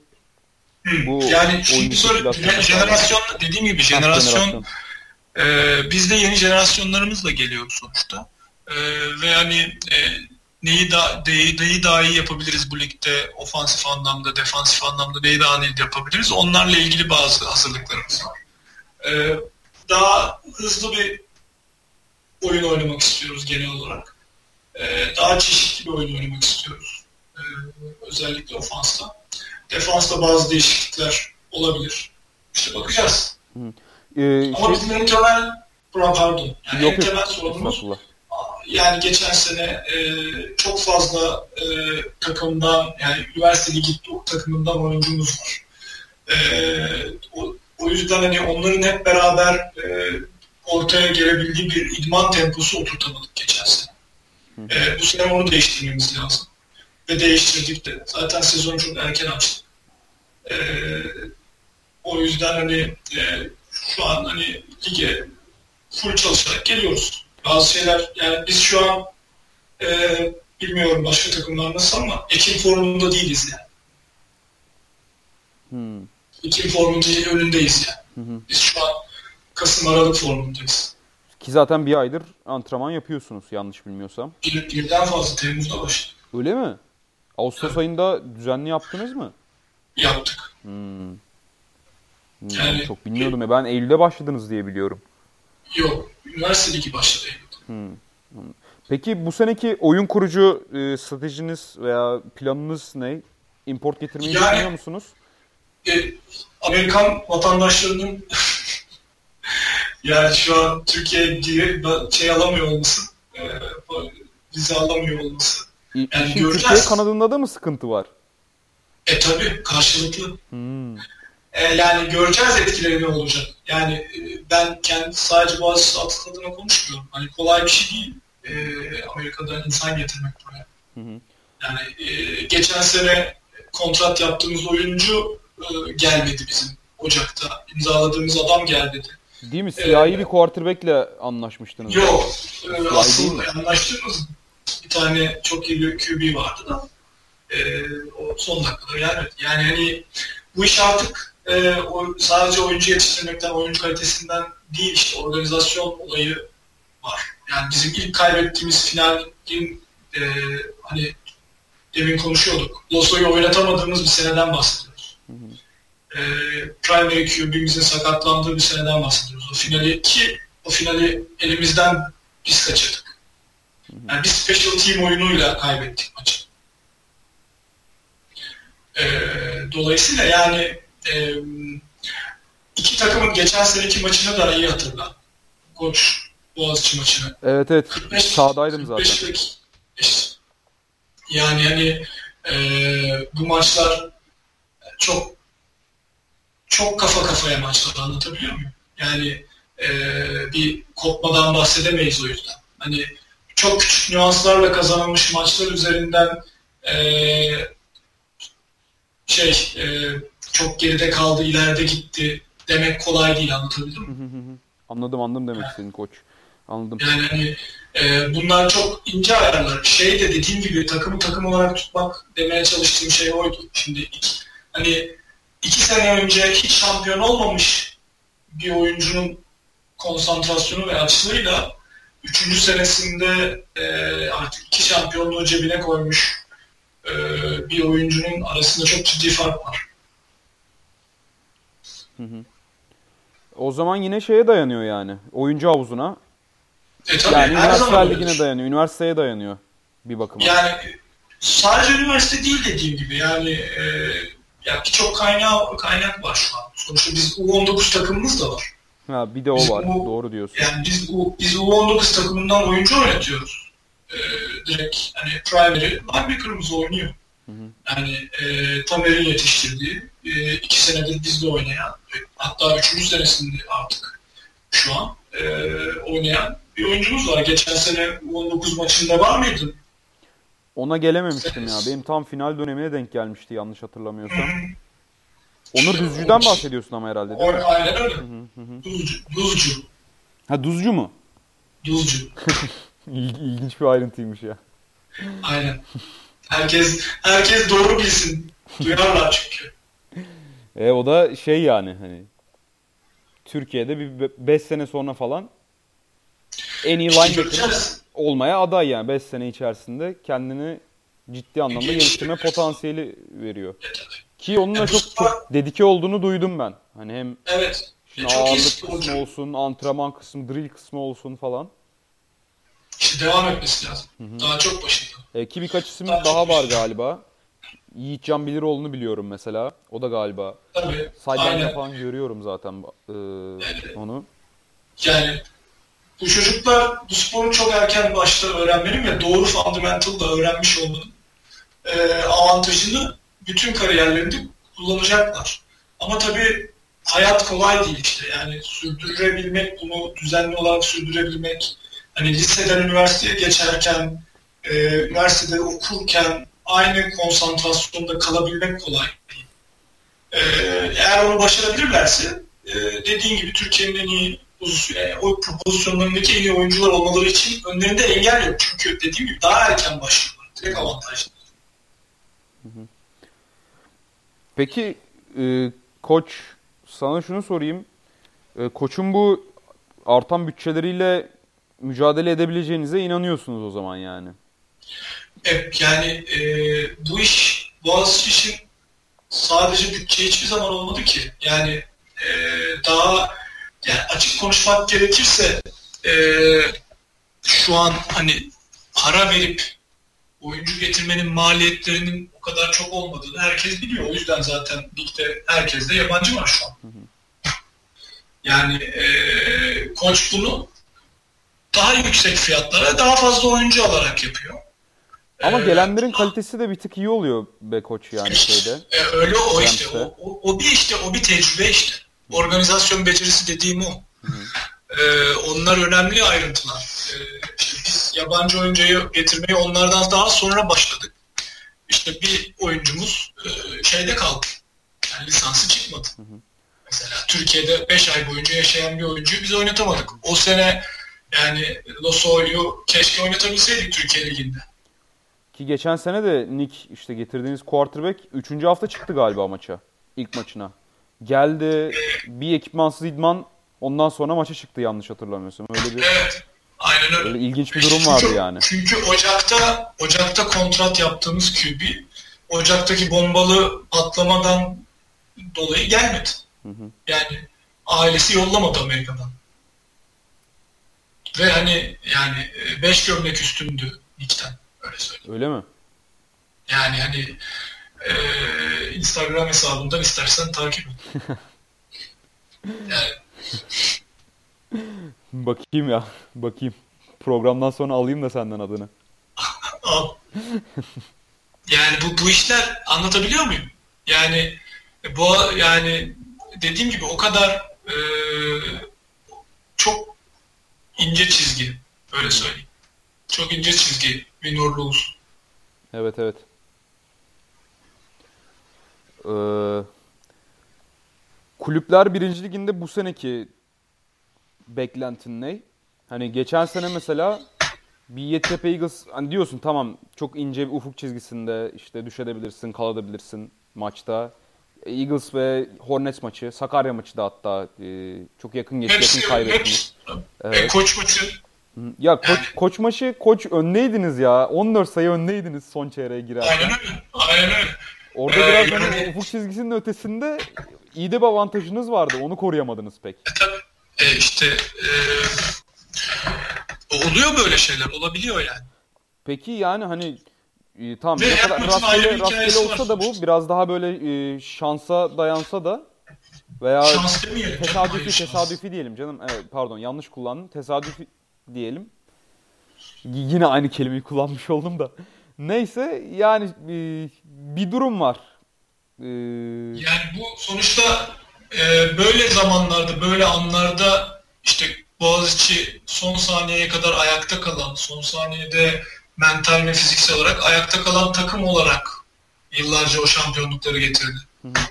bu yani şimdi soru jenerasyon dediğim gibi jenerasyon, jenerasyon. E, biz de yeni jenerasyonlarımızla geliyoruz sonuçta. E, ve yani e, neyi da neyi, neyi daha iyi yapabiliriz bu ligde ofansif anlamda, defansif anlamda neyi daha iyi yapabiliriz? Onlarla ilgili bazı hazırlıklarımız var. E, daha hızlı bir oyun oynamak istiyoruz genel olarak. Ee, daha çeşitli bir oyun oynamak istiyoruz. Ee, özellikle ofansta. Defansta bazı değişiklikler olabilir. İşte bakacağız. Ee, Ama şey... bizim en temel pardon. Yani yok, en temel sorunumuz yani geçen sene e, çok fazla e, takımdan yani üniversite ligi takımından oyuncumuz var. E, o, o yüzden hani onların hep beraber e, ortaya gelebildiği bir idman temposu oturtamadık geçen sene. E, bu sene onu değiştirmemiz lazım. Ve değiştirdik de. Zaten sezon çok erken açtı. E, o yüzden hani e, şu an hani lige full çalışarak geliyoruz. Bazı şeyler yani biz şu an e, bilmiyorum başka takımlar nasıl ama Ekim formunda değiliz yani. Hmm. Ekim formunda önündeyiz yani. Hı Biz şu an Kasım Aralık formundayız. Ki zaten bir aydır antrenman yapıyorsunuz yanlış bilmiyorsam. Bir, birden fazla Temmuz'da başladık. Öyle mi? Ağustos evet. ayında düzenli yaptınız mı? Yaptık. Hmm. hmm yani, çok bilmiyordum ya. Ben Eylül'de başladınız diye biliyorum. Yok. Üniversite ligi başladı. Hmm. Peki bu seneki oyun kurucu e, stratejiniz veya planınız ne? Import getirmeyi yani, düşünüyor musunuz? E, Amerikan vatandaşlarının yani şu an Türkiye şey alamıyor olması, e, vize alamıyor olması. Yani İşin Türkiye kanadında da mı sıkıntı var? E tabi karşılıklı. Hmm. E, yani göreceğiz etkileri ne olacak. Yani e, ben kendi sadece bazı atlet adına konuşmuyorum. Hani kolay bir şey değil e, Amerika'da insan getirmek buraya. Hı hı. Yani e, geçen sene kontrat yaptığımız oyuncu e, gelmedi bizim Ocak'ta. imzaladığımız adam gelmedi. Değil mi? Siyahi ee, bir quarterback'le anlaşmıştınız. Yok. E, asıl anlaştığımız bir tane çok iyi bir QB vardı da e, o son dakikada gelmedi. Yani hani bu iş artık e, o, sadece oyuncu yetiştirmekten, oyuncu kalitesinden değil işte organizasyon olayı var. Yani bizim ilk kaybettiğimiz finalin e, hani demin konuşuyorduk. Loso'yu oynatamadığımız bir seneden bahsediyoruz. Hı hı. E, primary QB'mizin sakatlandığı bir seneden bahsediyoruz. O finali ki o finali elimizden biz kaçırdık. Yani bir special team oyunuyla kaybettik maçı. E, dolayısıyla yani e, iki takımın geçen seneki maçını da iyi hatırla. Koç Boğaziçi maçını. Evet evet. 45, Sağdaydım zaten. 45 yani hani e, bu maçlar çok çok kafa kafaya maçlar anlatabiliyor muyum? Yani e, bir kopmadan bahsedemeyiz o yüzden. Hani çok küçük nüanslarla kazanılmış maçlar üzerinden e, şey e, çok geride kaldı, ileride gitti demek kolay değil anlatabildim mi? anladım anladım demek istediğin koç. Anladım. Yani hani e, bunlar çok ince ayarlar. Şey de dediğim gibi takımı takım olarak tutmak demeye çalıştığım şey oydu. Şimdi iki, hani iki sene önce hiç şampiyon olmamış bir oyuncunun konsantrasyonu ve açlığıyla üçüncü senesinde e, artık iki şampiyonluğu cebine koymuş e, bir oyuncunun arasında çok ciddi fark var. Hı hı. O zaman yine şeye dayanıyor yani. Oyuncu havuzuna. E, tabii, yani üniversite ligine dayanıyor. Üniversiteye dayanıyor bir bakıma. Yani sadece üniversite değil dediğim gibi. Yani e, ya birçok kaynağı, kaynak var şu an. Sonuçta biz U19 takımımız da var. Ha, bir de o biz var. U, Doğru diyorsun. Yani biz, U, biz U19 takımından oyuncu oynatıyoruz. Ee, direkt hani primary linebacker'ımız oynuyor. Hı hı. Yani e, Tamer'in yetiştirdiği, e, iki senedir bizde oynayan, hatta üçüncü senesinde artık şu an e, oynayan bir oyuncumuz var. Geçen sene U19 maçında var mıydın? Ona gelememiştim ya. Benim tam final dönemine denk gelmişti yanlış hatırlamıyorsam. Hı-hı. Onur Düzcü'den bahsediyorsun ama herhalde değil mi? Aynen öyle. Duzcu. Duzcu. Ha Duzcu mu? Duzcu. İlginç bir ayrıntıymış ya. Aynen. Herkes herkes doğru bilsin. Duyarlar çünkü. E o da şey yani hani Türkiye'de bir 5 sene sonra falan en iyi linebacker olmaya aday yani 5 sene içerisinde kendini ciddi anlamda geliştirme potansiyeli veriyor. Ki onun da çok çok dedike olduğunu duydum ben. Hani hem evet. Şimdi ağırlık kısmı olsun, antrenman kısmı, drill kısmı olsun falan. İşte devam etmesi lazım. Hı hı. Daha çok başında. E, ki birkaç isim daha, daha var galiba. Yiğitcan Biliroğlu'nu biliyorum mesela. O da galiba. Tabii. Sideline falan görüyorum zaten e, yani, onu. Yani bu çocuklar bu sporu çok erken başta öğrenmenin ve doğru fundamental da öğrenmiş olmanın e, avantajını bütün kariyerlerinde kullanacaklar. Ama tabii hayat kolay değil işte. Yani sürdürebilmek, bunu düzenli olarak sürdürebilmek, hani liseden üniversiteye geçerken, e, üniversitede okurken aynı konsantrasyonda kalabilmek kolay değil. E, eğer onu başarabilirlerse, e, dediğin gibi Türkiye'nin en iyi yani o pozisyonlarındaki en iyi oyuncular olmaları için önlerinde engel yok. Çünkü dediğim gibi daha erken başlıyorlar. Direkt avantajlı. Peki e, koç sana şunu sorayım. E, koçun bu artan bütçeleriyle mücadele edebileceğinize inanıyorsunuz o zaman yani. Evet yani e, bu iş Boğaziçi için sadece bütçe hiçbir zaman olmadı ki. Yani e, daha yani açık konuşmak gerekirse e, şu an hani para verip oyuncu getirmenin maliyetlerinin o kadar çok olmadığını herkes biliyor. O yüzden zaten ligde herkes de yabancı var şu an. Yani e, koç bunu daha yüksek fiyatlara daha fazla oyuncu alarak yapıyor. Ama ee, gelenlerin kalitesi de bir tık iyi oluyor be koç yani şeyde. E, öyle o işte. O, o, o bir işte o bir tecrübe işte. Organizasyon becerisi dediğim o. Ee, onlar önemli ayrıntılar. Ee, işte biz yabancı oyuncuyu getirmeyi onlardan daha sonra başladık. İşte bir oyuncumuz e, şeyde kaldı. Yani lisansı çıkmadı. Hı hı. Mesela Türkiye'de 5 ay boyunca yaşayan bir oyuncuyu biz oynatamadık. O sene yani Loso'yu keşke oynatabilseydik Türkiye Ligi'nde. Ki geçen sene de Nick işte getirdiğiniz quarterback 3. hafta çıktı galiba maça. ilk maçına. Geldi bir ekipmansız idman ondan sonra maça çıktı yanlış hatırlamıyorsam. Öyle bir Evet. Aynen öyle. Öyle ilginç bir durum vardı çünkü, yani. Çünkü Ocak'ta Ocak'ta kontrat yaptığımız QB Ocak'taki bombalı patlamadan dolayı gelmedi. Hı hı. Yani ailesi yollamadı Amerika'dan. Ve hani yani 5 gömlek üstündü Nick'ten. Öyle söyleyeyim. Öyle mi? Yani hani e, Instagram hesabından istersen takip et. yani Bakayım ya. Bakayım. Programdan sonra alayım da senden adını. al. Yani bu bu işler anlatabiliyor muyum? Yani bu yani dediğim gibi o kadar e, çok ince çizgi öyle söyleyeyim. Çok ince çizgi bir nurlu olsun. Evet evet. Ee, kulüpler birinci liginde bu seneki beklentin ne? Hani geçen sene mesela bir Yeditepe Eagles hani diyorsun tamam çok ince bir ufuk çizgisinde işte düşebilirsin, kalabilirsin maçta. Eagles ve Hornets maçı, Sakarya maçı da hatta e, çok yakın geçti, yakın kaybettiniz. Evet. e, koç maçı Ya koç, koç maçı koç öndeydiniz ya. 14 sayı öndeydiniz son çeyreğe girerken. aynen öyle. Aynen öyle. Orada Ee, biraz hani yani- ufuk çizgisinin ötesinde iyi de bir avantajınız vardı. Onu koruyamadınız pek. E, tabii. E, işte e, oluyor böyle şeyler. Olabiliyor yani. Peki yani hani e, tamam Ve ne kadar rastgele, rastgele olsa var da bu biraz daha böyle e, şansa dayansa da veya Şans demeyelim. canım, tesadüfi hayır, şans. tesadüfi diyelim canım. Evet, pardon yanlış kullandım. Tesadüfi diyelim. Yine aynı kelimeyi kullanmış oldum da. Neyse yani e, bir durum var. E, Yani bu sonuçta e, böyle zamanlarda, böyle anlarda işte Boğaziçi son saniyeye kadar ayakta kalan, son saniyede mental ve fiziksel olarak ayakta kalan takım olarak yıllarca o şampiyonlukları getirdi.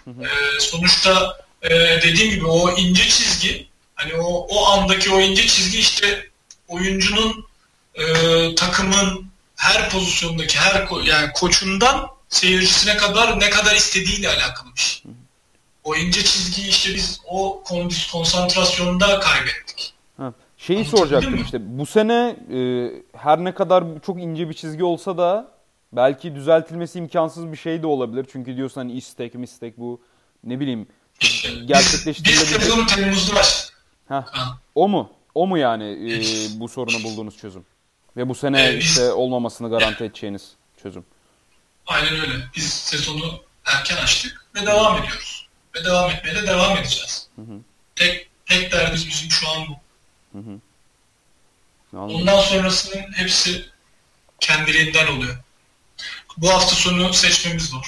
E, sonuçta e, dediğim gibi o ince çizgi, hani o, o andaki o ince çizgi işte oyuncunun e, takımın her pozisyondaki her ko- yani koçundan seyircisine kadar ne kadar istediğiyle alakalı bir şey. O ince çizgiyi işte biz o kon- konsantrasyonda kaybettik. Ha, şeyi soracaktım işte bu sene e, her ne kadar çok ince bir çizgi olsa da belki düzeltilmesi imkansız bir şey de olabilir. Çünkü diyorsun hani istek mistek bu ne bileyim İşte biz, sezonu Temmuz'da Ha. o mu? O mu yani e, bu sorunu bulduğunuz çözüm? Ve bu sene Ee, işte olmamasını garanti edeceğiniz çözüm. Aynen öyle. Biz sezonu erken açtık ve devam ediyoruz. Ve devam etmeye de devam edeceğiz. Tek, tek derdimiz bizim şu an bu. Anladım. Ondan sonrasının hepsi kendiliğinden oluyor. Bu hafta sonu seçmemiz var.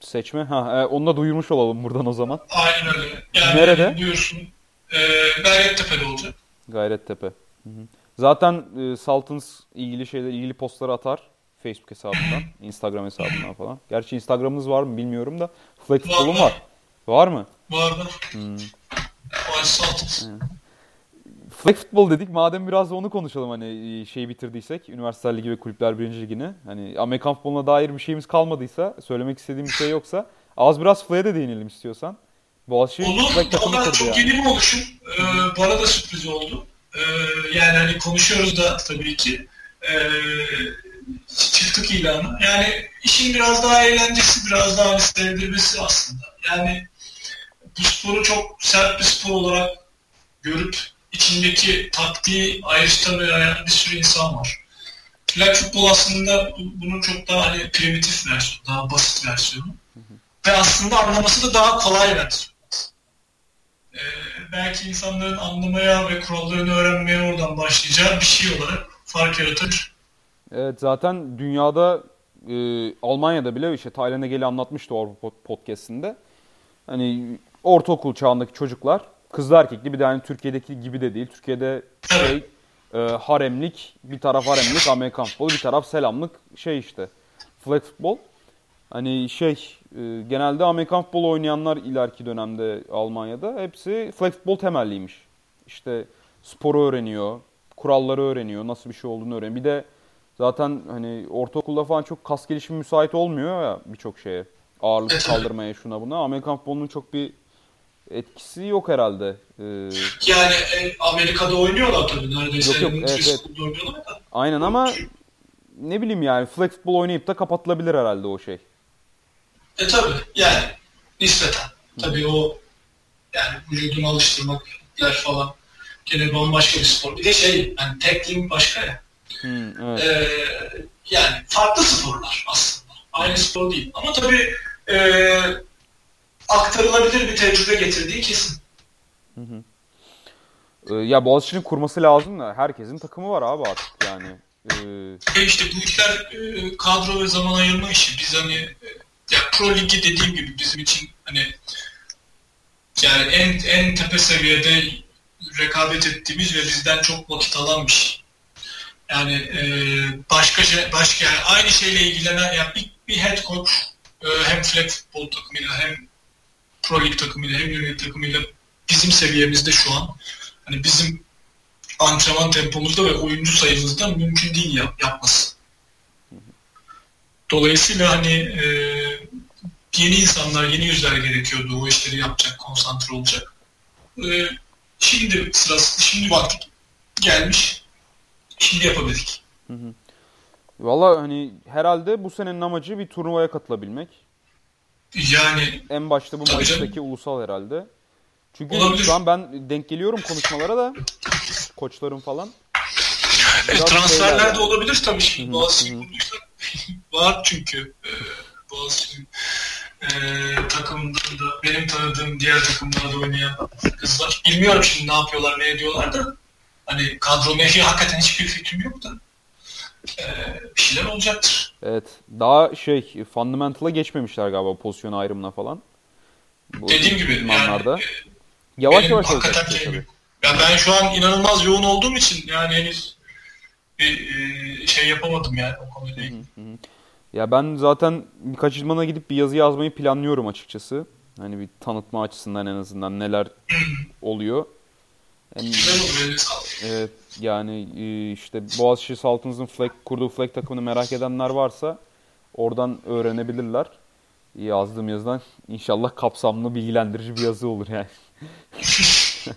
Seçme. Ha, e, onu da duyurmuş olalım buradan o zaman. Aynen öyle. Yani Nerede? Buyursun. E, Gayrettepe'de olacak. Gayrettepe. Hı hı. Zaten e, Saltins ilgili şeyler, ilgili postları atar. Facebook hesabından, Instagram hesabından falan. Gerçi Instagram'ınız var mı bilmiyorum da. Flag Futbol'un var. var. Var mı? Var var. Hmm. Saltins. Flag Futbol dedik. Madem biraz da onu konuşalım hani e, şeyi bitirdiysek. Üniversiteler Ligi ve Kulüpler Birinci Ligi'ni. Hani Amerikan futboluna dair bir şeyimiz kalmadıysa, söylemek istediğim bir şey yoksa az biraz Flag'e de değinelim istiyorsan. Boğaziçi takımı Valla çok yani. yeni bir oluşum. Ee, bana da sürpriz oldu. Ee, yani hani konuşuyoruz da tabii ki. Ee, çıktık ilanı. Yani işin biraz daha eğlencesi, biraz daha hani sevdirmesi aslında. Yani bu sporu çok sert bir spor olarak görüp içindeki taktiği ayrıştırmayan bir sürü insan var. Flag futbol aslında bu- bunun çok daha hani primitif versiyonu, daha basit versiyonu. Ve aslında anlaması da daha kolay versiyonu. Ee, belki insanların anlamaya ve kurallarını öğrenmeye oradan başlayacağı bir şey olarak fark yaratır. Evet zaten dünyada e, Almanya'da bile işte Tayland'a geli anlatmıştı Avrupa podcast'inde. Hani ortaokul çağındaki çocuklar kızlı erkekli bir de hani Türkiye'deki gibi de değil. Türkiye'de şey e, haremlik bir taraf haremlik Amerikan futbolu bir taraf selamlık şey işte flag futbol. Hani şey e, genelde Amerikan futbolu oynayanlar ileriki dönemde Almanya'da hepsi flag futbol temelliymiş. İşte sporu öğreniyor, kuralları öğreniyor, nasıl bir şey olduğunu öğreniyor. Bir de zaten hani ortaokulda falan çok kas gelişimi müsait olmuyor ya birçok şeye. Ağırlık kaldırmaya şuna buna. Amerikan futbolunun çok bir etkisi yok herhalde. Ee, Yani e, Amerika'da oynuyorlar tabii neredeyse. Yok, yok, evet, evet. Aynen ama ne bileyim yani flag futbol oynayıp da kapatılabilir herhalde o şey. E tabii yani nispeten. Tabii o yani vücudunu alıştırmaklar falan gene bambaşka bir spor. Bir de şey yani tackling başka ya. Hmm, evet. Ee, yani farklı sporlar aslında. Aynı spor değil. Ama tabii e, aktarılabilir bir tecrübe getirdiği kesin. Ee, ya Boğaziçi'nin kurması lazım da herkesin takımı var abi artık yani. Ee, E işte bu işler e, kadro ve zaman ayırma işi. Biz hani e, ya Pro Ligi dediğim gibi bizim için hani yani en en tepe seviyede rekabet ettiğimiz ve bizden çok vakit alan bir şey. Yani e, başka şey, başka yani aynı şeyle ilgilenen yani bir, bir head coach e, hem flag futbol takımıyla hem Pro Lig takımıyla hem Junior takımıyla bizim seviyemizde şu an hani bizim antrenman tempomuzda ve oyuncu sayımızda mümkün değil yap, yapması. Dolayısıyla hani e, yeni insanlar, yeni yüzler gerekiyordu o işleri yapacak, konsantre olacak. E, şimdi sırası, şimdi vakti gelmiş. Şimdi yapabildik. Valla hani herhalde bu senenin amacı bir turnuvaya katılabilmek. Yani En başta bu canım. ulusal herhalde. Çünkü Olabilir. şu an ben denk geliyorum konuşmalara da koçların falan. e, Biraz transferler şeyler de olabilir tabii. Hı hı, hı hı. kuruluşta var çünkü. E, Boğaziçi'nin e, takımında da benim tanıdığım diğer takımlarda oynayan kızlar. Bilmiyorum şimdi ne yapıyorlar, ne ediyorlar da hani kadro mehi hakikaten hiçbir fikrim yok da e, bir şeyler olacaktır. Evet. Daha şey fundamental'a geçmemişler galiba pozisyon ayrımına falan. Bu Dediğim gibi zamanlarda. yani, e, yavaş benim yavaş olacak şeyim tabii. Ya ben şu an inanılmaz yoğun olduğum için yani henüz bir e, şey yapamadım yani o konuyla ilgili. Ya ben zaten birkaç idmana gidip bir yazı yazmayı planlıyorum açıkçası. Hani bir tanıtma açısından en azından neler oluyor. Sağlık. evet, yani e, işte Boğaziçi Saltınız'ın flag, kurduğu flag takımını merak edenler varsa oradan öğrenebilirler. Yazdığım yazıdan inşallah kapsamlı bilgilendirici bir yazı olur yani.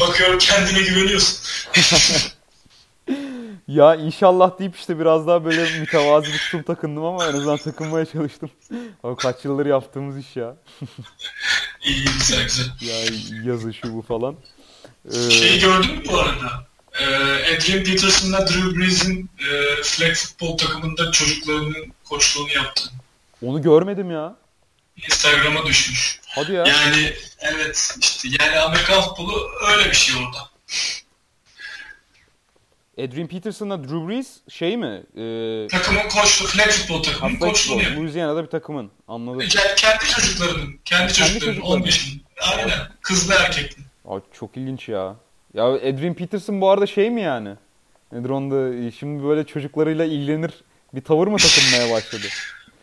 Bakıyorum kendine güveniyorsun. Ya inşallah deyip işte biraz daha böyle mütevazi bir tutum takındım ama en azından takınmaya çalıştım. Ama kaç yıldır yaptığımız iş ya. İyi güzel güzel. Ya yazı şu bu falan. Ee, Şeyi gördün mü bu arada? Ee, Adrian Peterson'la Drew Brees'in e, flag futbol takımında çocuklarının koçluğunu yaptı. onu görmedim ya. Instagram'a düşmüş. Hadi ya. Yani evet işte yani Amerikan futbolu öyle bir şey orada. Adrian Peterson'la Drew Brees şey mi? Ee, Takımın koçluğu, flag futbol takımının koçluğunu yapıyor. Louisiana'da bir takımın. Anladım. Yani kendi çocuklarının, kendi çocuklarının, çocuklarının. 10 yaşında. Aynen. Kızlı erkekli. Ay, çok ilginç ya. Ya Adrian Peterson bu arada şey mi yani? Nedir onda e, şimdi böyle çocuklarıyla ilgilenir bir tavır mı takınmaya başladı?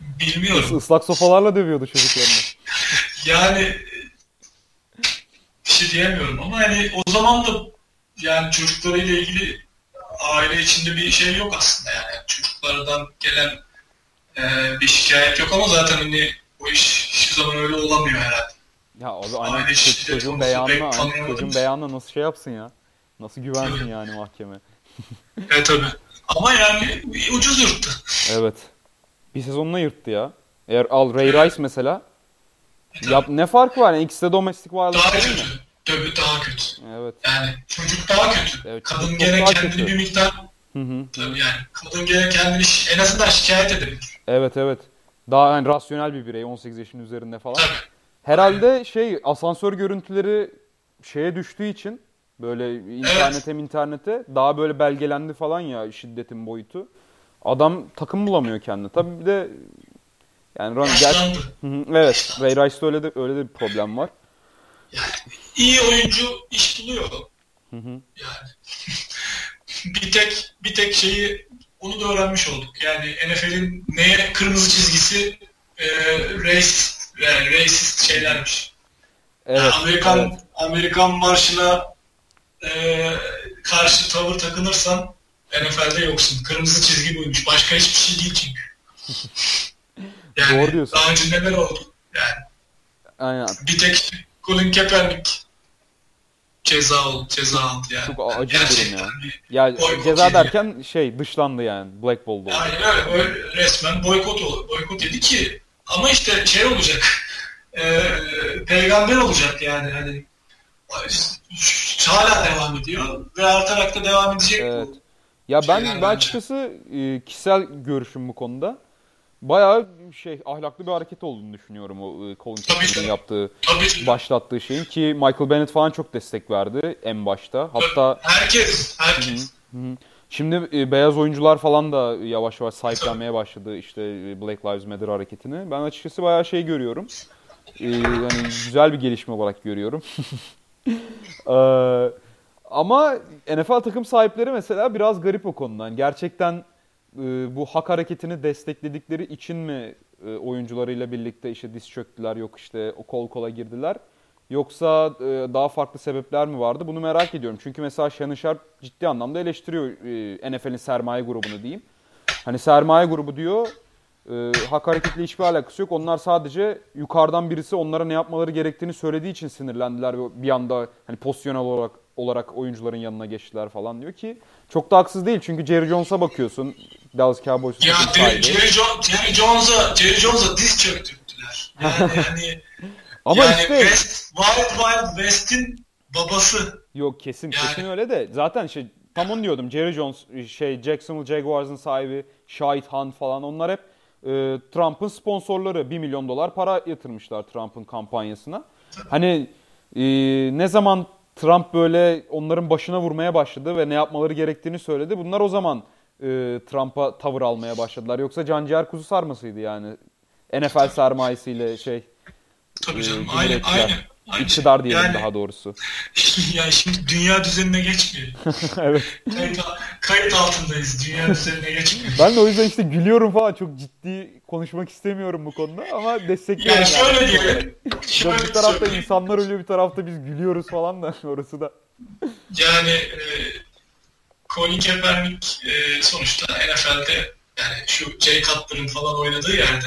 Bilmiyorum. Islak sopalarla dövüyordu çocuklarını. Yani bir şey diyemiyorum ama hani o zaman da yani çocuklarıyla ilgili aile içinde bir şey yok aslında yani çocuklardan gelen e, bir şikayet yok ama zaten hani o iş hiçbir zaman öyle olamıyor herhalde. Ya abi aynen Aile ço- şiddeti çocuğun beyanına, aynen çocuğun beyanına nasıl şey yapsın ya? Nasıl güvensin yani mahkeme? Evet tabii. Ama yani ucuz yırttı. Evet. Bir sezonuna yırttı ya. Eğer al Ray Rice mesela. Yap, ne fark var? Yani ikisi de domestic Daha violence değil kötü. Tabii daha kötü. Evet. Yani çocuk daha kötü. Evet, kadın gene kendini kötü. bir miktar Hı hı. tabii yani kadın gene kendini en azından şikayet edebilir. Evet evet. Daha yani rasyonel bir birey 18 yaşın üzerinde falan. Tabii. Herhalde şey asansör görüntüleri şeye düştüğü için böyle internete internete daha böyle belgelendi falan ya şiddetin boyutu. Adam takım bulamıyor kendine. Tabii bir de yani Ron gel evet Ray Rice'da öyle de öyle de bir problem var. İyi oyuncu iş buluyor. Hı hı. Yani bir tek bir tek şeyi onu da öğrenmiş olduk. Yani NFL'in neye kırmızı çizgisi e, racist, yani racist şeylermiş. Evet. Yani Amerikan evet. Amerikan marşına e, karşı tavır takınırsan NFL'de yoksun. Kırmızı çizgi buymuş. Başka hiçbir şey değil çünkü. Yani Doğru diyorsun. Daha önce neler oldu? Yani Aynen. Bir tek Colin Kaepernick ceza oldu, ceza aldı yani. Çok acı bir durum ya. Ya ceza derken şey dışlandı yani. Blackball'da oldu. Aynen öyle. öyle resmen boykot oldu. Boykot dedi ki ama işte şey olacak. E, peygamber olacak yani hani hala devam ediyor ve artarak da devam edecek Evet. bu. Ya ben, ben açıkçası e, kişisel görüşüm bu konuda. Bayağı şey ahlaklı bir hareket olduğunu düşünüyorum o e, Colin Kaepernick'in yaptığı, başlattığı şeyin ki Michael Bennett falan çok destek verdi en başta. Hatta herkes, herkes. Şimdi e, beyaz oyuncular falan da yavaş yavaş sahiplenmeye başladı işte e, Black Lives Matter hareketini. Ben açıkçası bayağı şey görüyorum. E, yani güzel bir gelişme olarak görüyorum. E, ama NFL takım sahipleri mesela biraz garip o konudan. Gerçekten bu hak hareketini destekledikleri için mi e, oyuncularıyla birlikte işte diz çöktüler yok işte o kol kola girdiler. Yoksa e, daha farklı sebepler mi vardı? Bunu merak ediyorum. Çünkü mesela Shannon Sharp ciddi anlamda eleştiriyor e, NFL'in sermaye grubunu diyeyim. Hani sermaye grubu diyor hak hareketle hiçbir alakası yok. Onlar sadece yukarıdan birisi onlara ne yapmaları gerektiğini söylediği için sinirlendiler ve bir anda hani pozisyonel olarak olarak oyuncuların yanına geçtiler falan diyor ki çok da haksız değil. Çünkü Jerry Jones'a bakıyorsun. Dallas Cowboys'un Ya takım Jerry, sahibi. Jerry, Jo- Jerry Jones'a Jerry Jones'a diz çöktürdüler. Yani hani Ama yani işte West, Wild Wild West'in babası. Yok kesin Yani- kesin öyle de zaten şey tam onu diyordum Jerry Jones şey Jacksonville Jaguars'ın sahibi Shahid Hunt falan onlar hep e, Trump'ın sponsorları 1 milyon dolar para yatırmışlar Trump'ın kampanyasına. Hani e, ne zaman Trump böyle onların başına vurmaya başladı ve ne yapmaları gerektiğini söyledi. Bunlar o zaman e, Trump'a tavır almaya başladılar. Yoksa canciğer kuzu sarmasıydı yani. NFL sermayesiyle şey Tabii e, canım. Aynen, cumhuriyetçiler. aynen. aynen. İktidar diyelim yani, daha doğrusu. yani şimdi dünya düzenine geçmiyor. evet. Kayıt, kayıt altındayız. Dünya düzenine geçmiyor. Ben de o yüzden işte gülüyorum falan. Çok ciddi konuşmak istemiyorum bu konuda ama destekliyorum. Yani şöyle diyelim. Şöyle bir tarafta söyleyeyim. insanlar ölüyor bir tarafta biz gülüyoruz falan da orası da. Yani e, Colin Kaepernick e, sonuçta NFL'de yani şu Jay Cutler'ın falan oynadığı yerde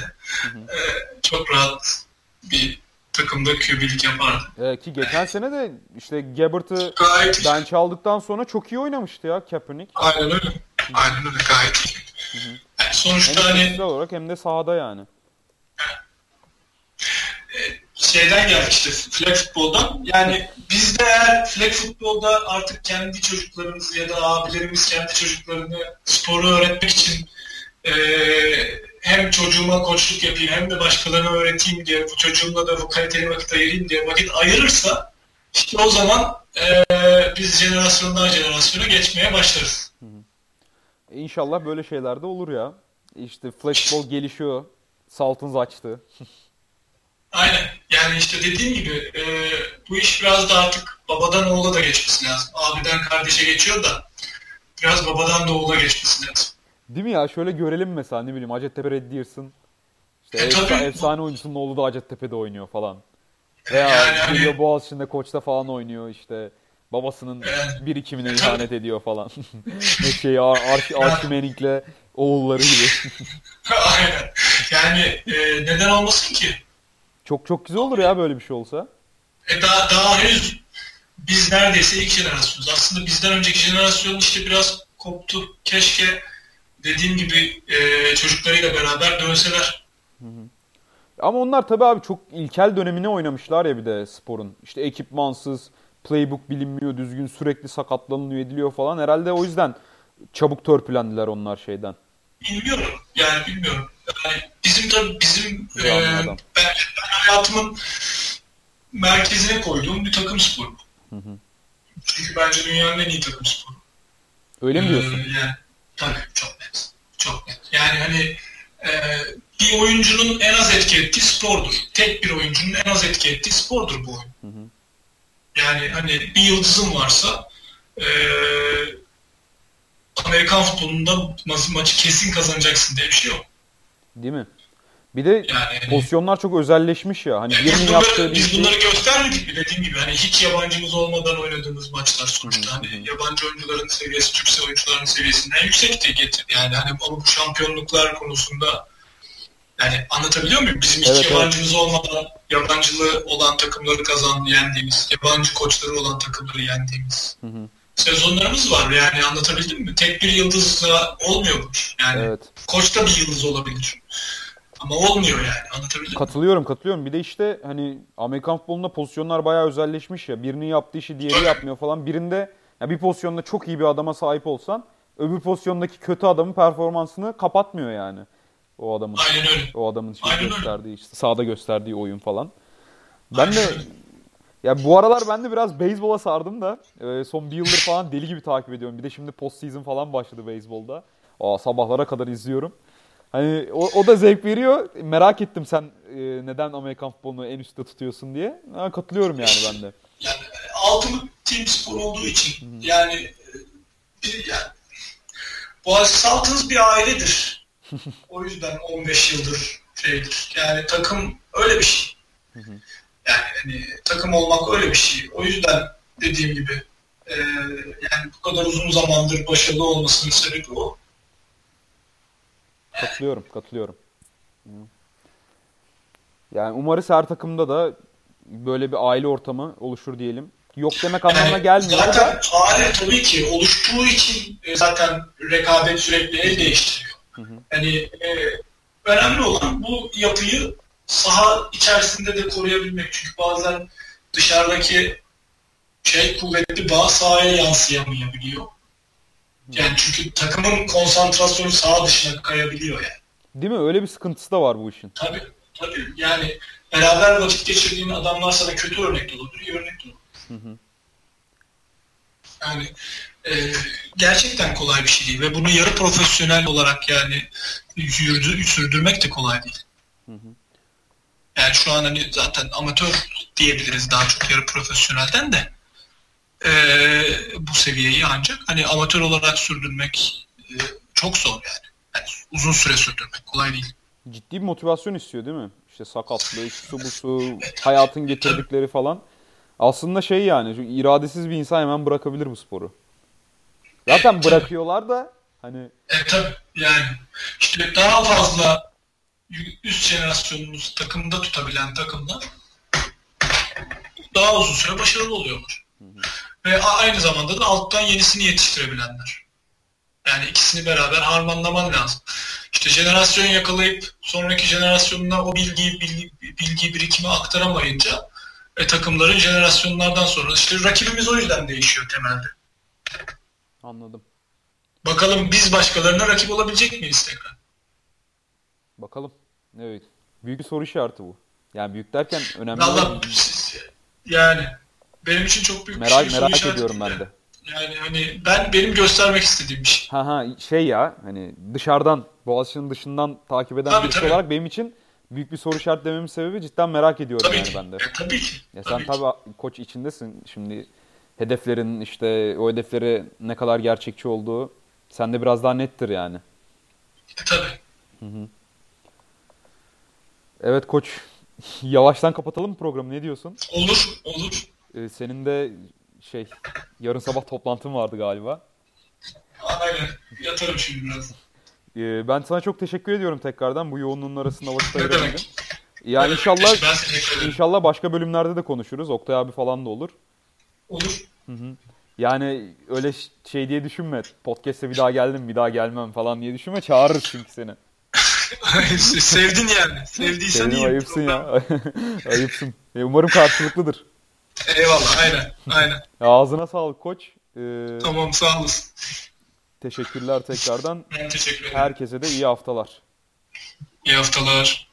e, çok rahat bir takımda QB'lik yapardı. Ee, ki geçen sene de işte Gabbert'ı Gayet bench aldıktan sonra çok iyi oynamıştı ya Kaepernick. Aynen öyle. Aynen öyle gayet iyi. Yani Hem sonuçta hani fiziksel olarak hem de sahada yani. Şeyden geldik işte flag futboldan. Yani biz de eğer flag futbolda artık kendi çocuklarımızı ya da abilerimiz kendi çocuklarını sporu öğretmek için eee, hem çocuğuma koçluk yapayım hem de başkalarına öğreteyim diye bu çocuğumla da bu kaliteli vakit ayırayım diye vakit ayırırsa işte o zaman eee, biz jenerasyondan jenerasyona geçmeye başlarız. E, İnşallah böyle şeyler de olur ya. İşte flashball gelişiyor. Saltons açtı. Aynen. Yani işte dediğim gibi e, bu iş biraz da artık babadan oğula da geçmesi lazım. Abiden kardeşe geçiyor da biraz babadan da oğula geçmesi lazım. Değil mi ya? Şöyle görelim mesela ne bileyim Hacettepe Red Deers'ın işte E, efsa- tabii. efsane oyuncusunun oğlu da Hacettepe'de oynuyor falan. Veya Yani hani- geliyor Boğaziçi'nde koçta falan oynuyor işte. Babasının Yani- birikimine E, ihanet ediyor falan. ne şey Ar Archie, Archie Manning'le oğulları gibi. Aynen. Yani e, neden olmasın ki? Çok çok güzel olur ya böyle bir şey olsa. E, daha, daha henüz biz neredeyse ilk jenerasyonuz. Aslında bizden önceki jenerasyon işte biraz koptu. Keşke dediğim gibi e, çocuklarıyla beraber dönseler. Ama onlar tabii abi çok ilkel dönemine oynamışlar ya bir de sporun. İşte ekipmansız, playbook bilinmiyor düzgün, sürekli sakatlanıyor ediliyor falan. Herhalde o yüzden çabuk törpülendiler onlar şeyden. Bilmiyorum. Yani bilmiyorum. Yani bizim tabii bizim e, ben hayatımın merkezine koyduğum bir takım sporu. Çünkü bence dünyanın en iyi takım sporu. Öyle mi diyorsun? Ee, yani, tabii çok net. Çok net. Yani hani e, bir oyuncunun en az etki ettiği spordur. Tek bir oyuncunun en az etki ettiği spordur bu oyun. Yani hani bir yıldızın varsa e, Amerikan futbolunda ma- maçı kesin kazanacaksın diye bir şey yok. Değil mi? Bir de Yani- pozisyonlar çok özelleşmiş ya. Hani Yani biz bunları, yaptığı bir biz şey... bunları göstermedik mi dediğim gibi. Hani hiç yabancımız olmadan oynadığımız maçlar sonuçta. Hani yabancı oyuncuların seviyesi Türk oyuncuların seviyesinden yüksekti getirdi. Yani hani bu şampiyonluklar konusunda Yani anlatabiliyor muyum? Bizim hiç Evet, yabancımız olmadan yabancılı olan takımları kazan yendiğimiz, yabancı koçları olan takımları yendiğimiz Hı hı. sezonlarımız var. Yani anlatabildim mi? Tek bir yıldızla olmuyor bu. Yani Evet. koç da bir yıldız olabilir. Ama olmuyor yani. Anlatabildim? Katılıyorum katılıyorum. Bir de işte hani Amerikan futbolunda pozisyonlar bayağı özelleşmiş ya. Birinin yaptığı işi diğeri yapmıyor falan. Birinde ya bir pozisyonda çok iyi bir adama sahip olsan öbür pozisyondaki kötü adamın performansını kapatmıyor yani. O adamın. Aynen öyle. O adamın şey Aynen öyle. gösterdiği işte sahada gösterdiği oyun falan. Ben de ya bu aralar ben de biraz beyzbola sardım da e, son bir yıldır falan deli gibi takip ediyorum. Bir de şimdi post season falan başladı beyzbolda. Aa, sabahlara kadar izliyorum. Hani o, o da zevk veriyor. Merak ettim sen e, neden Amerikan futbolunu en üstte tutuyorsun diye. Ha, katılıyorum yani ben de. Yani Ultimate Team spor olduğu için yani e, bir, yani Boğaziçi Saltınız bir ailedir. o yüzden 15 yıldır şeydir. Yani takım öyle bir şey. Yani hani takım olmak öyle bir şey. O yüzden dediğim gibi e, yani bu kadar uzun zamandır başarılı olmasının sebebi o. Katılıyorum, katılıyorum. Hı. Yani umarız her takımda da böyle bir aile ortamı oluşur diyelim. Yok demek anlamına Yani gelmiyor da. Zaten aile tabii ki oluştuğu için e, zaten rekabet sürekli el değiştiriyor. Yani e, önemli olan bu yapıyı saha içerisinde de koruyabilmek. Çünkü bazen dışarıdaki şey kuvvetli bağ sahaya yansıyamayabiliyor. Yani çünkü takımın konsantrasyonu saha dışına kayabiliyor yani. Değil mi? Öyle bir sıkıntısı da var bu işin. Tabii, tabii. Yani beraber vakit geçirdiğin adamlar sana kötü örnek de olabilir, iyi örnek de olabilir. Yani e, gerçekten kolay bir şey değil ve bunu yarı profesyonel olarak yani yürüdü, sürdürmek de kolay değil. Yani şu an hani zaten amatör diyebiliriz daha çok yarı profesyonelden de e, bu seviyeyi ancak hani amatör olarak sürdürmek e, çok zor yani. yani. Uzun süre sürdürmek kolay değil. Ciddi bir motivasyon istiyor değil mi? İşte sakatlık, şu bu su, hayatın getirdikleri falan. Aslında şey yani, iradesiz bir insan hemen bırakabilir bu sporu. Zaten bırakıyorlar da hani E tabii yani işte daha fazla üst jenerasyonumuz takımda tutabilen takımlar daha uzun süre başarılı oluyorlar. Ve aynı zamanda da alttan yenisini yetiştirebilenler. Yani ikisini beraber harmanlaman lazım. İşte jenerasyon yakalayıp sonraki jenerasyonuna o bilgiyi bilgi, bilgi birikimi aktaramayınca e, takımların jenerasyonlardan sonra işte rakibimiz o yüzden değişiyor temelde. anladım. Bakalım biz başkalarına rakip olabilecek miyiz tekrar? Bakalım. Evet. Büyük bir soru işareti bu. Yani büyük derken önemli. Siz- yani benim için çok büyük bir merak şey. soru merak ediyorum ben de. Yani hani ben benim göstermek istediğim bir şey. Ha ha şey ya hani dışarıdan Boğaziçi'nin dışından takip eden Tabii, birisi tabii. olarak benim için büyük bir soru işareti dememin sebebi cidden merak ediyorum Tabii yani ki. ben de. E, tabii ki. Ya sen tabii ki. tabii koç içindesin. Şimdi hedeflerin işte o hedefleri ne kadar gerçekçi olduğu sende biraz daha nettir yani. E, tabii. Evet koç yavaştan kapatalım mı programı ne diyorsun? Olur, olur. Ee, senin de şey yarın sabah toplantın vardı galiba. Aynen. Yatarım şimdi biraz. Ee, ben sana çok teşekkür ediyorum tekrardan bu yoğunluğun arasında vakit demek? Yani Evet, inşallah inşallah başka bölümlerde de konuşuruz. Oktay abi falan da olur. Olur. Yani öyle şey diye düşünme. Podcast'e bir daha geldim, bir daha gelmem falan diye düşünme. Çağırırız çünkü seni. Sevdin yani. Sevdiysen Senin iyi. ayıpsın ya. ayıpsın. E, umarım karşılıklıdır. Eyvallah. Aynen. Aynen. Ya ağzına sağlık koç. Ee, Tamam sağ olasın. teşekkürler tekrardan. Ben teşekkür ederim. Herkese de iyi haftalar. İyi haftalar.